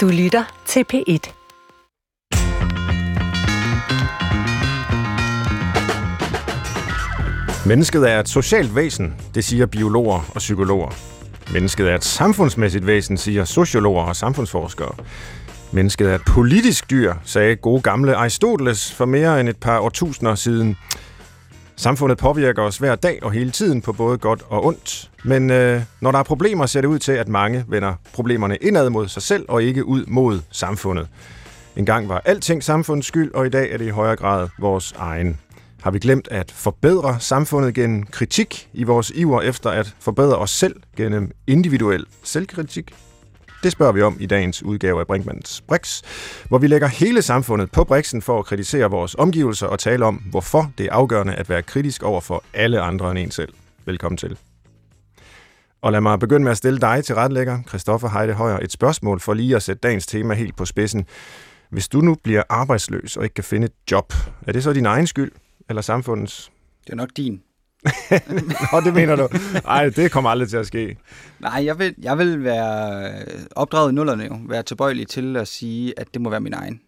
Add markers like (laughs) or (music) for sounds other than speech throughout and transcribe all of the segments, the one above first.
Du lytter til P1. Mennesket er et socialt væsen, det siger biologer og psykologer. Mennesket er et samfundsmæssigt væsen, siger sociologer og samfundsforskere. Mennesket er et politisk dyr, sagde gode gamle Aristoteles for mere end et par årtusinder siden. Samfundet påvirker os hver dag og hele tiden på både godt og ondt. Men øh, når der er problemer, ser det ud til, at mange vender problemerne indad mod sig selv og ikke ud mod samfundet. En gang var alting samfundets skyld, og i dag er det i højere grad vores egen. Har vi glemt at forbedre samfundet gennem kritik i vores iver efter at forbedre os selv gennem individuel selvkritik? Det spørger vi om i dagens udgave af Brinkmanns Brix, hvor vi lægger hele samfundet på Brixen for at kritisere vores omgivelser og tale om, hvorfor det er afgørende at være kritisk over for alle andre end en selv. Velkommen til. Og lad mig begynde med at stille dig til retlægger, Christoffer Heide Højer, et spørgsmål for lige at sætte dagens tema helt på spidsen. Hvis du nu bliver arbejdsløs og ikke kan finde et job, er det så din egen skyld eller samfundets? Det er nok din. Nå, det mener du. Nej, det kommer aldrig til at ske. Nej, jeg vil, jeg vil være opdraget i nullerne jo, være tilbøjelig til at sige, at det må være min egen.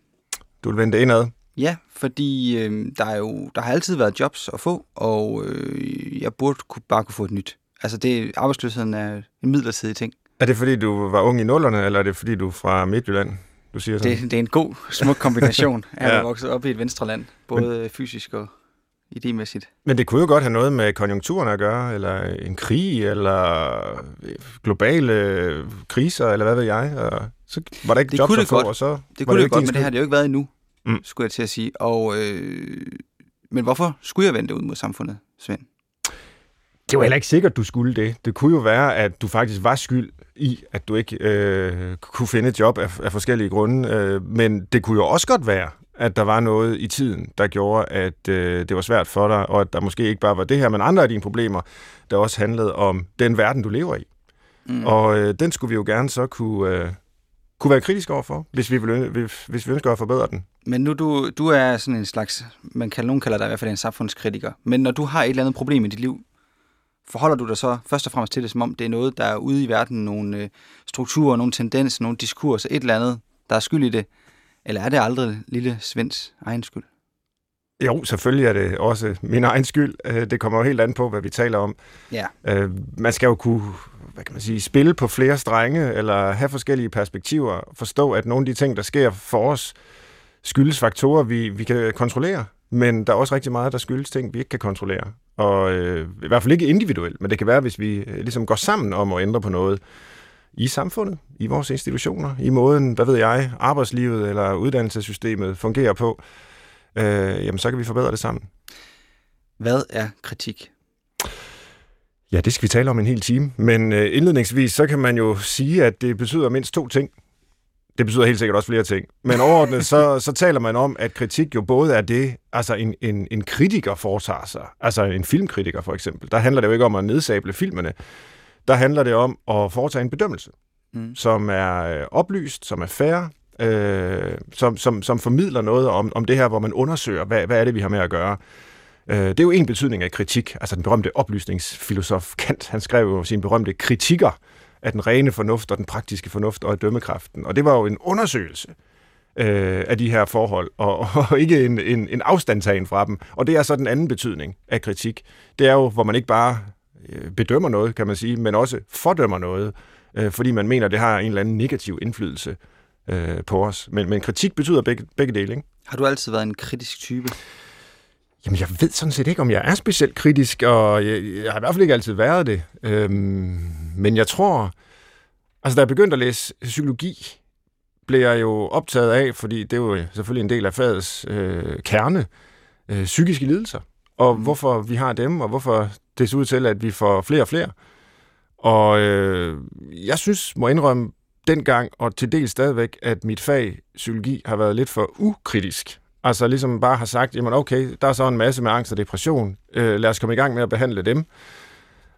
Du vil vende det indad? Ja, fordi øh, der, er jo, der har altid været jobs at få, og øh, jeg burde kunne, bare kunne få et nyt. Altså, det, arbejdsløsheden er en midlertidig ting. Er det fordi, du var ung i nullerne, eller er det fordi, du er fra Midtjylland? Du siger sådan? Det, det er en god, smuk kombination. (laughs) Er ja. vokset op i et venstreland, både Men... fysisk og idémæssigt. Men det kunne jo godt have noget med konjunkturen at gøre, eller en krig, eller globale kriser, eller hvad ved jeg. Og så var der ikke det jobs kunne at få, godt. og så Det kunne det, ikke godt, men det har det jo ikke været endnu, Mm. skulle jeg til at sige. Og, øh, men hvorfor skulle jeg vende det ud mod samfundet, Svend? Det var heller ikke sikkert, du skulle det. Det kunne jo være, at du faktisk var skyld i, at du ikke øh, kunne finde et job af, af forskellige grunde. Øh, men det kunne jo også godt være, at der var noget i tiden, der gjorde, at øh, det var svært for dig, og at der måske ikke bare var det her, men andre af dine problemer, der også handlede om den verden, du lever i. Mm. Og øh, den skulle vi jo gerne så kunne, øh, kunne være kritiske overfor, hvis vi, vil, hvis, hvis vi ønsker at forbedre den. Men nu du, du er sådan en slags, man kan, nogen kalder dig i hvert fald en samfundskritiker, men når du har et eller andet problem i dit liv, forholder du dig så først og fremmest til det, som om det er noget, der er ude i verden, nogle øh, strukturer, nogle tendenser, nogle diskurser, et eller andet, der er skyld i det, eller er det aldrig lille Svends egen skyld? Jo, selvfølgelig er det også min egen skyld. Øh, Det kommer jo helt an på, hvad vi taler om. Ja. Øh, Man skal jo kunne hvad kan man sige, spille på flere strenge, eller have forskellige perspektiver, forstå, at nogle af de ting, der sker for os, skyldes faktorer, vi, vi kan kontrollere, men der er også rigtig meget, der skyldes ting, vi ikke kan kontrollere. Og øh, i hvert fald ikke individuelt, men det kan være, hvis vi øh, ligesom går sammen om at ændre på noget i samfundet, i vores institutioner, i måden, hvad ved jeg, arbejdslivet eller uddannelsessystemet fungerer på, øh, jamen så kan vi forbedre det sammen. Hvad er kritik? Ja, det skal vi tale om en hel time. Men øh, indledningsvis, så kan man jo sige, at det betyder mindst to ting. Det betyder helt sikkert også flere ting. Men overordnet, så, så taler man om, at kritik jo både er det, altså en, en, en kritiker foretager sig. Altså en filmkritiker for eksempel. Der handler det jo ikke om at nedsable filmene. Der handler det om at foretage en bedømmelse, Mm. som er øh, oplyst, som er fair, øh, som, som, som formidler noget om, om det her, hvor man undersøger, hvad, hvad er det, vi har med at gøre. Øh, det er jo en betydning af kritik. Altså den berømte oplysningsfilosof Kant, han skrev jo sine berømte kritikker af den rene fornuft og den praktiske fornuft og af dømmekraften. Og det var jo en undersøgelse øh, af de her forhold, og, (laughs) og ikke en, en, en afstandtagen fra dem. Og det er så den anden betydning af kritik. Det er jo, hvor man ikke bare bedømmer noget, kan man sige, men også fordømmer noget, øh, fordi man mener, det har en eller anden negativ indflydelse øh, på os. Men, men kritik betyder begge, begge dele, ikke? Har du altid været en kritisk type? Jamen, jeg ved sådan set ikke, om jeg er specielt kritisk, og jeg, jeg har i hvert fald ikke altid været det. Øhm, men jeg tror, altså da jeg begyndte at læse psykologi, blev jeg jo optaget af, fordi det er jo selvfølgelig en del af fagets øh, kerne, øh, psykiske lidelser, og Mm. hvorfor vi har dem, og hvorfor det ser ud til, at vi får flere og flere. Og øh, jeg synes, må indrømme dengang, og til del stadigvæk, at mit fag, psykologi, har været lidt for ukritisk. Altså ligesom bare har sagt, jamen okay, der er så en masse med angst og depression. Øh, lad os komme i gang med at behandle dem.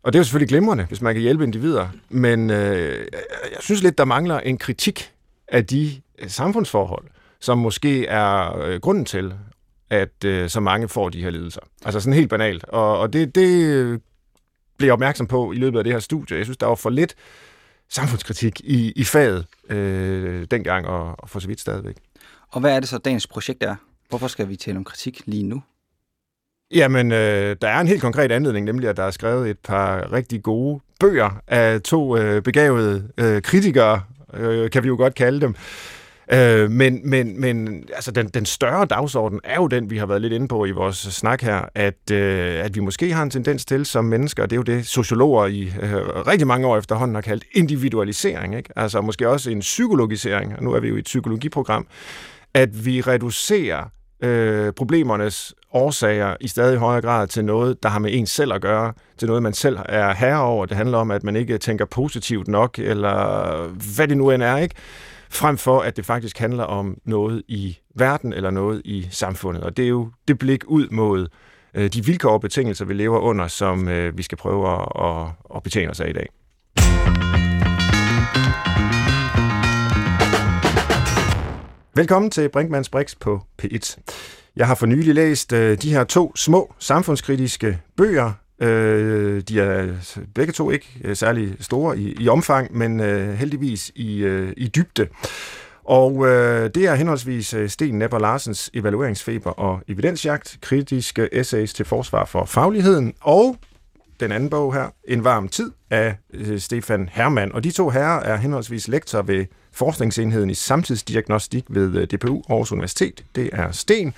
Og det er jo selvfølgelig glimrende, hvis man kan hjælpe individer. Men øh, jeg synes lidt, der mangler en kritik af de øh, samfundsforhold, som måske er øh, grunden til, at øh, så mange får de her lidelser. Altså sådan helt banalt. Og, og det, det øh, blev jeg opmærksom på i løbet af det her studie. Jeg synes, der var for lidt samfundskritik i, i faget. øh, dengang og, og for så vidt stadigvæk. Og hvad er det så, dagens projekt er? Hvorfor skal vi tale om kritik lige nu? Jamen, øh, der er en helt konkret anledning, nemlig at der er skrevet et par rigtig gode bøger af to øh, begavede øh, kritikere, øh, kan vi jo godt kalde dem. Øh, men men, men altså den, den større dagsorden er jo den, vi har været lidt inde på i vores snak her, at, øh, at vi måske har en tendens til som mennesker, og det er jo det, sociologer i øh, rigtig mange år efterhånden har kaldt individualisering, ikke? altså måske også en psykologisering, og nu er vi jo i et psykologiprogram, at vi reducerer øh, problemernes årsager i stadig højere grad til noget, der har med en selv at gøre, til noget, man selv er herre over. Det handler om, at man ikke tænker positivt nok, eller hvad det nu end er, ikke? Frem for at det faktisk handler om noget i verden eller noget i samfundet. Og det er jo det blik ud mod øh, de vilkår og betingelser, vi lever under, som øh, vi skal prøve at, at, at betjene os af i dag. Velkommen til Brinkmanns Brix på P1. Jeg har for nylig læst øh, de her to små samfundskritiske bøger. Øh, de er begge to ikke øh, særlig store i, i omfang, men øh, heldigvis i, øh, i dybde. Og øh, det er henholdsvis øh, Sten Nepper Larsens evalueringsfeber og evidensjagt, kritiske essays til forsvar for fagligheden, og den anden bog her, En varm tid, af øh, Stefan Hermann. Og de to herrer er henholdsvis lektor ved forskningsenheden i samtidsdiagnostik ved øh, DPU Aarhus Universitet. Det er Sten.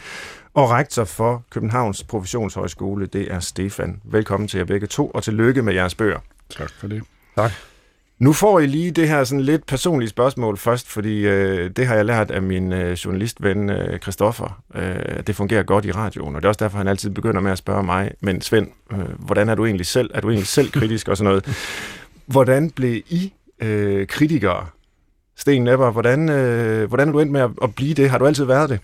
Og rektor for Københavns Professionshøjskole, det er Stefan. Velkommen til jer begge to, og tillykke med jeres bøger. Tak for det. Tak. Nu får I lige det her sådan lidt personlige spørgsmål først, fordi øh, det har jeg lært af min øh, journalistven øh, Christoffer. Øh, det fungerer godt i radioen, og det er også derfor, han altid begynder med at spørge mig, men Svend, øh, hvordan er du egentlig selv? Er du egentlig selv kritisk og sådan noget? Hvordan blev I øh, kritikere? Sten Nepper, hvordan, øh, hvordan er du endt med at, at blive det? Har du altid været det?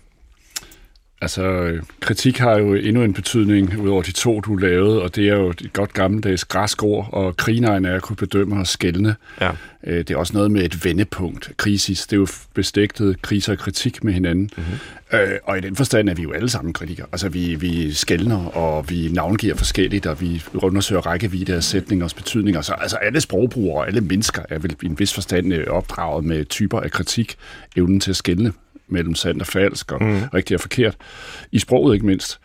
Altså, kritik har jo endnu en betydning, udover de to, du lavede, og det er jo et godt gammeldags græskår, og krigenegn er at kunne bedømme og skældne. Ja. Øh, det er også noget med et vendepunkt. Krisis, det er jo beslægtet kriser og kritik med hinanden. Mm-hmm. Og i den forstand er vi jo alle sammen kritikere. Altså, vi, vi skældner, og vi navngiver forskelligt, og vi undersøger rækkevidde af sætningers betydninger. Så altså, alle sprogbrugere, alle mennesker er vel i en vis forstand øh, opdraget med typer af kritik, evnen til at skældne mellem sandt og falsk, og mm. rigtigt og forkert, i sproget ikke mindst.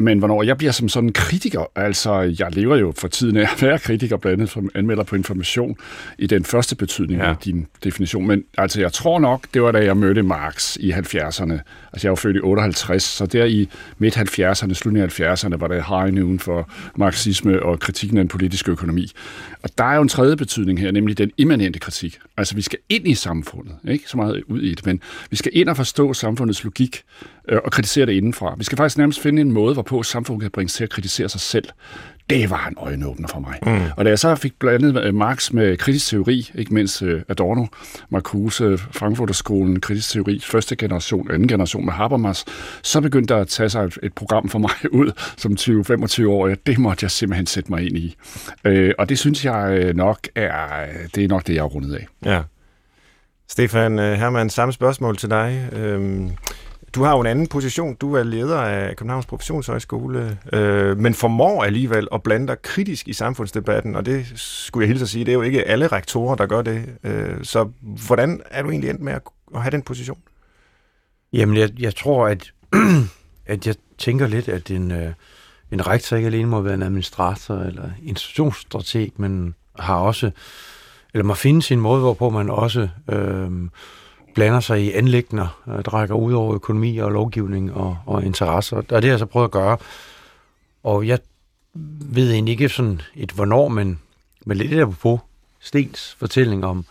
Men hvornår jeg bliver som sådan en kritiker, altså jeg lever jo for tiden af at være kritiker, blandt andet som anmelder på information, i den første betydning ja. af din definition. Men altså jeg tror nok, det var da jeg mødte Marx i 70'erne. Altså jeg var født i 58, så der i midt 70'erne, slutningen af 70'erne, var der high noon for marxisme og kritikken af den politiske økonomi. Og der er jo en tredje betydning her, nemlig den immanente kritik. Altså vi skal ind i samfundet, ikke så meget ud i det, men vi skal ind og forstå samfundets logik øh, og kritisere det indenfra. Vi skal faktisk nærmest finde en måde, hvorpå samfundet kan bringes til at kritisere sig selv. Det var en øjenåbner for mig. Mm. Og da jeg så fik blandet øh, Marx med kritisk teori, ikke mindst øh, Adorno, Marcuse, øh, Frankfurterskolen, kritisk teori, første generation, anden generation med Habermas, så begyndte der at tage sig et, program for mig (laughs) ud som 20-25 år. Det måtte jeg simpelthen sætte mig ind i. Øh, og det synes jeg nok er, det er nok det, jeg har rundet af. Ja. Stefan Hermann, samme spørgsmål til dig. Øhm, du har jo en anden position. Du er leder af Københavns Professionshøjskole, øh, men formår alligevel at blande dig kritisk i samfundsdebatten, og det skulle jeg hilse at sige, det er jo ikke alle rektorer, der gør det. Øh, så hvordan er du egentlig endt med at, at have den position? Jamen, jeg, jeg tror, at, (clears throat) at jeg tænker lidt, at en, øh, en rektor ikke alene må være en administrator eller institutionsstrateg, men har også, eller må finde sin måde, hvorpå man også øh, blander sig i anlægner, øh, der rækker ud over økonomi og lovgivning og, og interesser. Og det har jeg så prøvet at gøre. Og jeg ved egentlig ikke sådan et hvornår, men, men lidt der på Stens fortælling om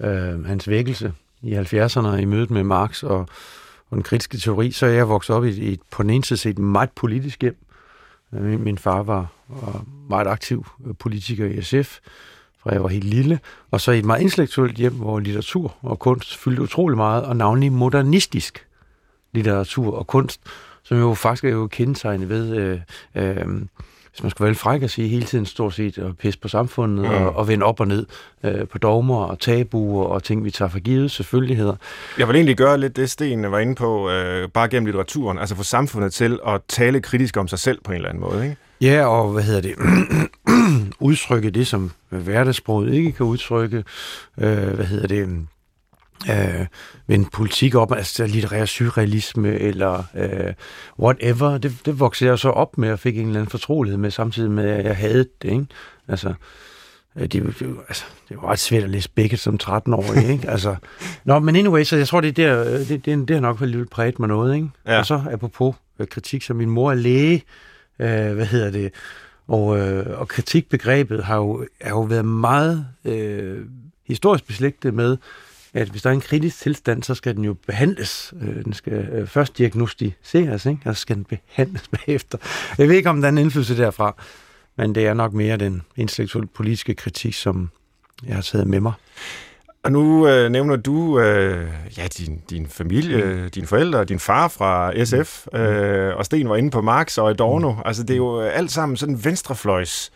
øh, hans vækkelse i 70'erne i mødet med Marx og, og den kritiske teori, så er jeg vokset op i et, et på den ene side set meget politisk hjem. Øh, min, min far var, var meget aktiv øh, politiker i SF, fra jeg var helt lille, og så i et meget intellektuelt hjem, hvor litteratur og kunst fyldte utrolig meget, og navnlig modernistisk litteratur og kunst, som jo faktisk er jo kendetegnet ved, øh, øh, hvis man skal være fræk at sige, hele tiden stort set at pisse på samfundet mm. og, og vende op og ned øh, på dogmer og tabuer og ting, vi tager for givet, selvfølgeligheder. Jeg vil egentlig gøre lidt det, Sten var inde på, øh, bare gennem litteraturen, altså få samfundet til at tale kritisk om sig selv på en eller anden måde, ikke? Ja, og hvad hedder det? (clears throat) udtrykke det, som hverdagssproget ikke kan udtrykke. Øh, hvad hedder det? øh, vende politik op, altså litterær surrealisme eller øh, whatever. Det, det voksede jeg så op med og fik en eller anden fortrolighed med, samtidig med, at jeg havde det. Ikke? Altså, øh, det, det, altså, det var ret svært at læse begge som 13-årig, ikke? (laughs) Altså, nå, men anyway, så jeg tror, det, er der, øh, det, det, det har nok lidt præget mig noget, ikke? Ja. Og så apropos øh, kritik, så min mor er læge, øh, hvad hedder det, og, øh, og kritikbegrebet har jo, har jo været meget øh, historisk beslægtet med, at hvis der er en kritisk tilstand, så skal den jo behandles. Øh, den skal øh, først diagnostiseres, ikke? og så skal den behandles (laughs) bagefter. Jeg ved ikke, om der er en indflydelse derfra, men det er nok mere den intellektuelle politiske kritik, som jeg har taget med mig. Og nu øh, nævner du øh, ja, din, din familie, mm. dine forældre, din far fra SF, mm. øh, og Sten var inde på Marx og Adorno. Mm. Altså, det er jo alt sammen sådan venstrefløjs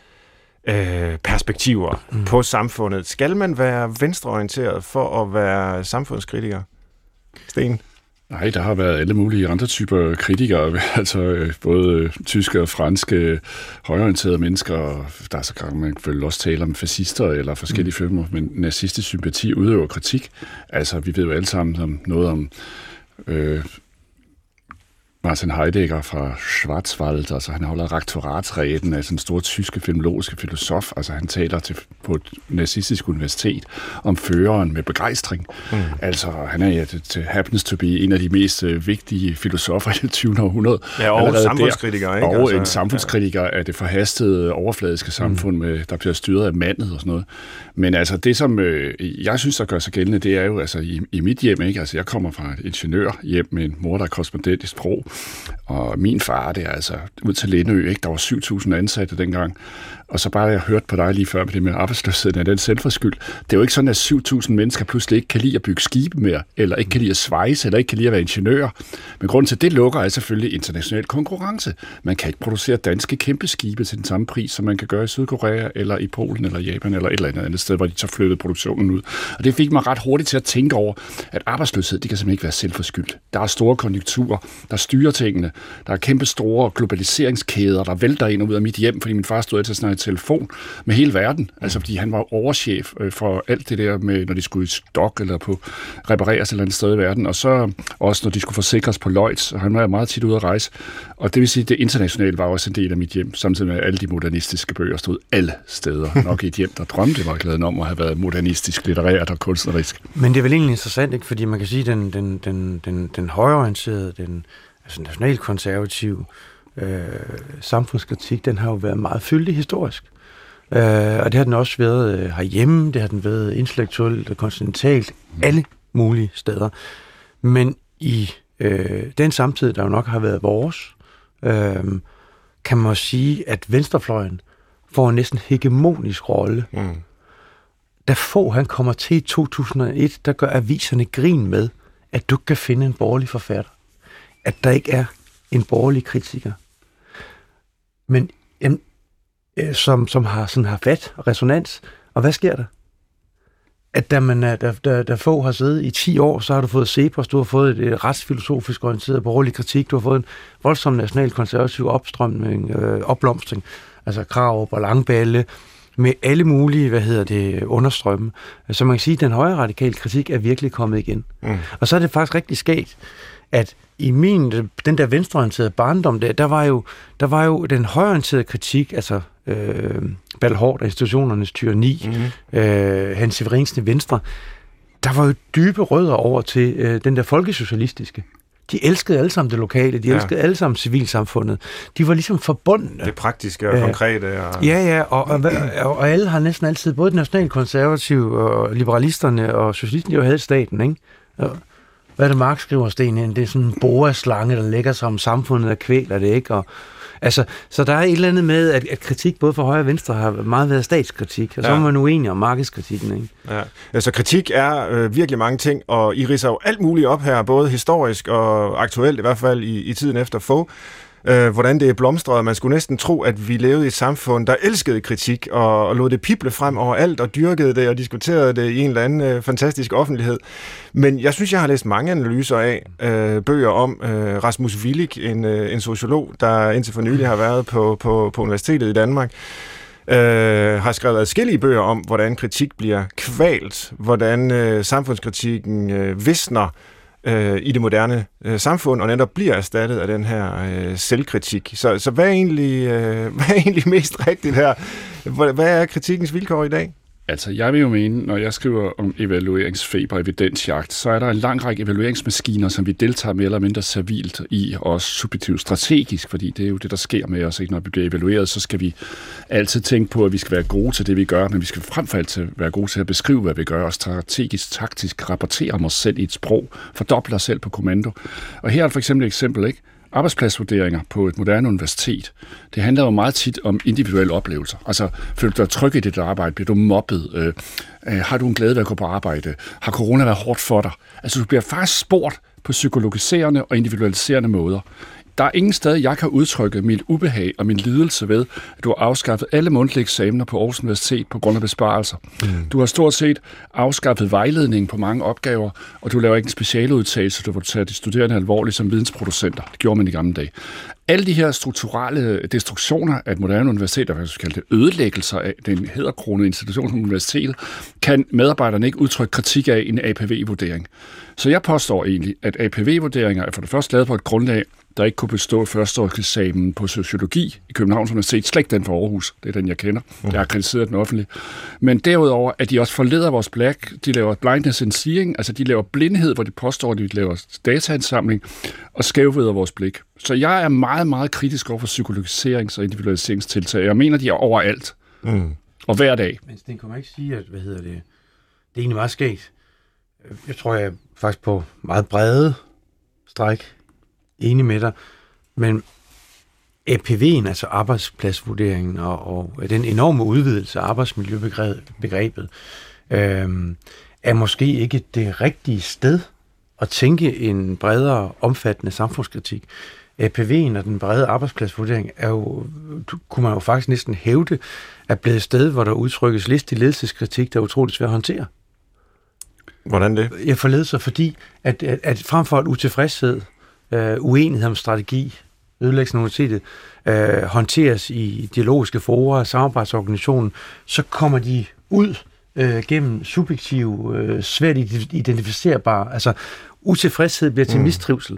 øh, perspektiver mm. på samfundet. Skal man være venstreorienteret for at være samfundskritiker? Sten? Nej, der har været alle mulige andre typer kritikere, (laughs) altså øh, både tyske og franske højorienterede mennesker, der er så gang, man vel også tale om fascister eller forskellige mm. firmer, men nazistisk sympati udøver kritik. Altså, vi ved jo alle sammen om noget om øh, Martin Heidegger fra Schwarzwald, altså han holder rektoratsreden af sådan en stor tyske filmologiske filosof, altså han taler til, på et nazistisk universitet om føreren med begejstring. Mm. Altså han er ja, det, happens to be en af de mest uh, vigtige filosofer i det 20. århundrede. Ja, og samfundskritiker, ikke? Og altså, en samfundskritiker ja. af det forhastede, overfladiske samfund, mm. med, der bliver styret af mandet og sådan noget. Men altså det, som øh, jeg synes, der gør sig gældende, det er jo altså i, i mit hjem, ikke? Altså jeg kommer fra et ingeniørhjem med en mor, der er korrespondent i sprog, og min far, det er altså ud til Lindø, ikke? der var 7.000 ansatte dengang, og så bare jeg hørte på dig lige før med det med arbejdsløsheden af den selvforskyld. Det er jo ikke sådan, at 7.000 mennesker pludselig ikke kan lide at bygge skibe mere, eller ikke kan lide at svejse, eller ikke kan lide at være ingeniører. Men grunden til det lukker er selvfølgelig international konkurrence. Man kan ikke producere danske kæmpe skibe til den samme pris, som man kan gøre i Sydkorea, eller i Polen, eller Japan, eller et eller andet andet sted, hvor de så flyttede produktionen ud. Og det fik mig ret hurtigt til at tænke over, at arbejdsløshed, det kan simpelthen ikke være selvforskyldt. Der er store konjunkturer, der styrer tingene. Der er kæmpe store globaliseringskæder, der vælter ind og ud af mit hjem, fordi min far stod altid sådan telefon med hele verden. Altså fordi han var overchef øh, for alt det der med, når de skulle i stok eller på repareres et eller andet sted i verden. Og så også, når de skulle forsikres på Lloyds. Og han var meget tit ude at rejse. Og det vil sige, at det internationale var også en del af mit hjem, samtidig med alle de modernistiske bøger stod alle steder. (laughs) Nok i et hjem, der drømte var glæden om at have været modernistisk, litterært og kunstnerisk. Men det er vel egentlig interessant, ikke? fordi man kan sige, at den, den, den, den, den højorienterede, den altså nationalkonservative, øh, samfundskritik, den har jo været meget fyldig historisk. Øh, og det har den også været øh, herhjemme, det har den været intellektuelt og kontinentalt, mm. alle mulige steder. Men i øh, den samtid, der jo nok har været vores, øh, kan man sige, at venstrefløjen får en næsten hegemonisk rolle. Mm. Da få han kommer til i 2001, der gør aviserne grin med, at du kan finde en borgerlig forfatter. At der ikke er en borgerlig kritiker men jamen, øh, som, som har, sådan har fat og resonans. Og hvad sker der? At da, man, da, da, da få har siddet i 10 år, så har du fået CEPOS, du har fået et, et retsfilosofisk orienteret borgerlig kritik, du har fået en voldsom national konservativ opstrømning, øh, opblomstring, altså krav og Langballe, med alle mulige, hvad hedder det, understrømme. Så man kan sige, at den højre radikale kritik er virkelig kommet igen. Mm. Og så er det faktisk rigtig sket, at i min, den der venstreorienterede barndom, der, der, var jo, der var jo den højorienterede kritik, altså øh, Balhård og institutionernes tyranni, mm-hmm. øh, Hans Severinsen Venstre, der var jo dybe rødder over til øh, den der folkesocialistiske. De elskede alle sammen det lokale, de ja. elskede alle sammen civilsamfundet. De var ligesom forbundne. Det praktiske og konkrete. Og... Ja, ja, og, og, og, og alle har næsten altid, både de nationalkonservative og liberalisterne og socialisterne, de har havde staten, ikke? Og, hvad er det, Marx skriver, Sten? Det er sådan en boreslange, der lægger sig om samfundet og kvæler det, ikke? Og, altså, så der er et eller andet med, at, at kritik både fra højre og venstre har meget været statskritik, og så ja. er man uenig om markedskritikken, ikke? Ja. Altså, kritik er øh, virkelig mange ting, og I riser jo alt muligt op her, både historisk og aktuelt, i hvert fald i, i tiden efter få øh, hvordan det er blomstret. Man skulle næsten tro, at vi levede i et samfund, der elskede kritik og, og lod det pible frem over alt og dyrkede det og diskuterede det i en eller anden øh, fantastisk offentlighed. Men jeg synes, jeg har læst mange analyser af øh, bøger om øh, Rasmus Willig, en, øh, en sociolog, der indtil for nylig har været på, på, på universitetet i Danmark, øh, har skrevet adskillige bøger om, hvordan kritik bliver kvalt, hvordan øh, samfundskritikken øh, visner øh, i det moderne øh, samfund, og netop bliver erstattet af den her øh, selvkritik. Så, så hvad, er egentlig, øh, (laughs) hvad er egentlig mest rigtigt her? Hvad er kritikkens vilkår i dag? Altså, jeg vil jo mene, når jeg skriver om evalueringsfeber og evidensjagt, så er der en lang række evalueringsmaskiner, som vi deltager mere eller mindre servilt i, også subjektivt strategisk, fordi det er jo det, der sker med os. Ikke? Når vi bliver evalueret, så skal vi altid tænke på, at vi skal være gode til det, vi gør, men vi skal frem for alt være gode til at beskrive, hvad vi gør, og strategisk, taktisk rapportere om os selv i et sprog, fordoble os selv på kommando. Og her er for eksempel et eksempel, ikke? Arbejdspladsvurderinger på et moderne universitet, det handler jo meget tit om individuelle oplevelser. Altså, føler du dig tryg i dit arbejde? Bliver du mobbet? Øh, øh, har du en glæde ved at gå på arbejde? Har corona været hårdt for dig? Altså, du bliver faktisk spurgt på psykologiserende og individualiserende måder. Der er ingen sted, jeg kan udtrykke mit ubehag og min lidelse ved, at du har afskaffet alle mundtlige eksamener på Aarhus Universitet på grund af besparelser. Mm. Du har stort set afskaffet vejledning på mange opgaver, og du laver ikke en specialudtagelse, du vil tage de studerende alvorligt som vidensproducenter. Det gjorde man i gamle dage. Alle de her strukturelle destruktioner af et moderne universitet, hvad skal kalde det, ødelæggelser af den hedderkronede institution som universitetet, kan medarbejderne ikke udtrykke kritik af en APV-vurdering. Så jeg påstår egentlig, at APV-vurderinger er for det første lavet på et grundlag, der ikke kunne bestå førsteårseksamen på sociologi i Københavns Universitet. Slet den for Aarhus. Det er den, jeg kender. Jeg har kritiseret den offentligt. Men derudover, at de også forleder vores blik. De laver blindness and seeing, altså de laver blindhed, hvor de påstår, at de laver dataindsamling og skævveder vores blik. Så jeg er meget, meget kritisk over for psykologiserings- og individualiseringstiltag. Jeg mener, de er overalt. Mm. Og hver dag. Men Sten, kan man ikke sige, at hvad hedder det, det er egentlig meget skægt. Jeg tror, jeg er faktisk på meget brede stræk enig med dig, men APV'en, altså arbejdspladsvurderingen og, og den enorme udvidelse af arbejdsmiljøbegrebet, øh, er måske ikke det rigtige sted at tænke en bredere, omfattende samfundskritik. APV'en og den brede arbejdspladsvurdering er jo, kunne man jo faktisk næsten hævde, er blevet et sted, hvor der udtrykkes listig ledelseskritik, der er utroligt svært at håndtere. Hvordan det? Jeg forleder sig, fordi at, at, at frem for et utilfredshed øh, uenighed om strategi, ødelæggelsen af universitetet, øh, håndteres i dialogiske forer, samarbejdsorganisationen, så kommer de ud øh, gennem subjektive, øh, svært identificerbare, altså utilfredshed bliver til mm. mistrivsel.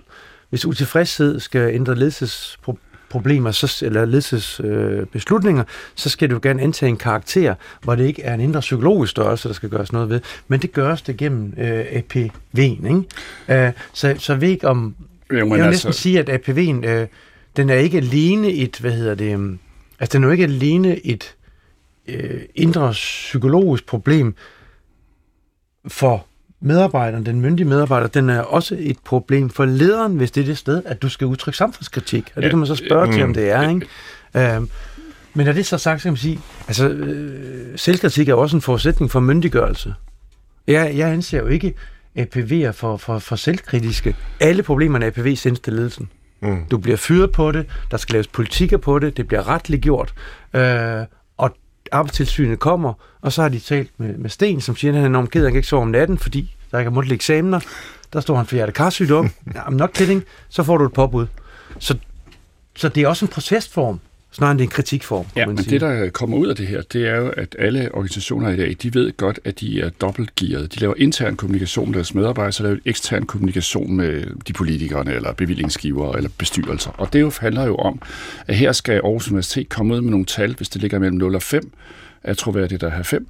Hvis utilfredshed skal ændre ledelsesproblemer, så, eller ledelsesbeslutninger, øh, så skal du gerne antage en karakter, hvor det ikke er en indre psykologisk størrelse, der skal gøres noget ved, men det gøres det gennem øh, APV'en. Ikke? Øh, så, så ved ikke, om jo, men jeg vil altså... næsten sige, at APV'en, øh, den er ikke alene et, hvad hedder det, øh, altså den er jo ikke alene et øh, indre psykologisk problem for medarbejderen, den myndige medarbejder, den er også et problem for lederen, hvis det er det sted, at du skal udtrykke samfundskritik. Og det ja, kan man så spørge mm, til, om det er. Ikke? Øhm, men når det er så sagt, så kan man sige, altså øh, selvkritik er også en forudsætning for myndiggørelse. Jeg, jeg anser jo ikke APV'er for, for, for selvkritiske. Alle problemerne af APV sendes til ledelsen. Mm. Du bliver fyret på det, der skal laves politikker på det, det bliver retligt gjort, øh, og arbejdstilsynet kommer, og så har de talt med, med Sten, som siger, at han er enormt ked, han kan ikke sove om natten, fordi der ikke er mundtlige eksamener. Der står han for hjertekarsygdom. I'm not kidding. Så får du et påbud. Så, så det er også en procesform snarere end det er en kritikform. Ja, men sige. det, der kommer ud af det her, det er jo, at alle organisationer i dag, de ved godt, at de er dobbeltgearet. De laver intern kommunikation med deres medarbejdere, så laver ekstern kommunikation med de politikerne, eller bevillingsgivere, eller bestyrelser. Og det jo handler jo om, at her skal Aarhus Universitet komme ud med nogle tal, hvis det ligger mellem 0 og 5, er troværdigt at have 5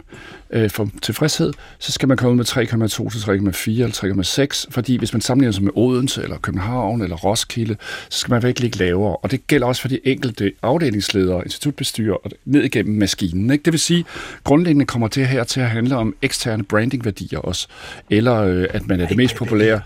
øh, for tilfredshed, så skal man komme med 3,2 til 3,4 eller 3,6, fordi hvis man sammenligner sig med Odense eller København eller Roskilde, så skal man virkelig ikke lavere. Og det gælder også for de enkelte afdelingsledere, institutbestyrer og ned igennem maskinen. Ikke? Det vil sige, grundlæggende kommer det her til at handle om eksterne brandingværdier også, eller øh, at man er det mest populære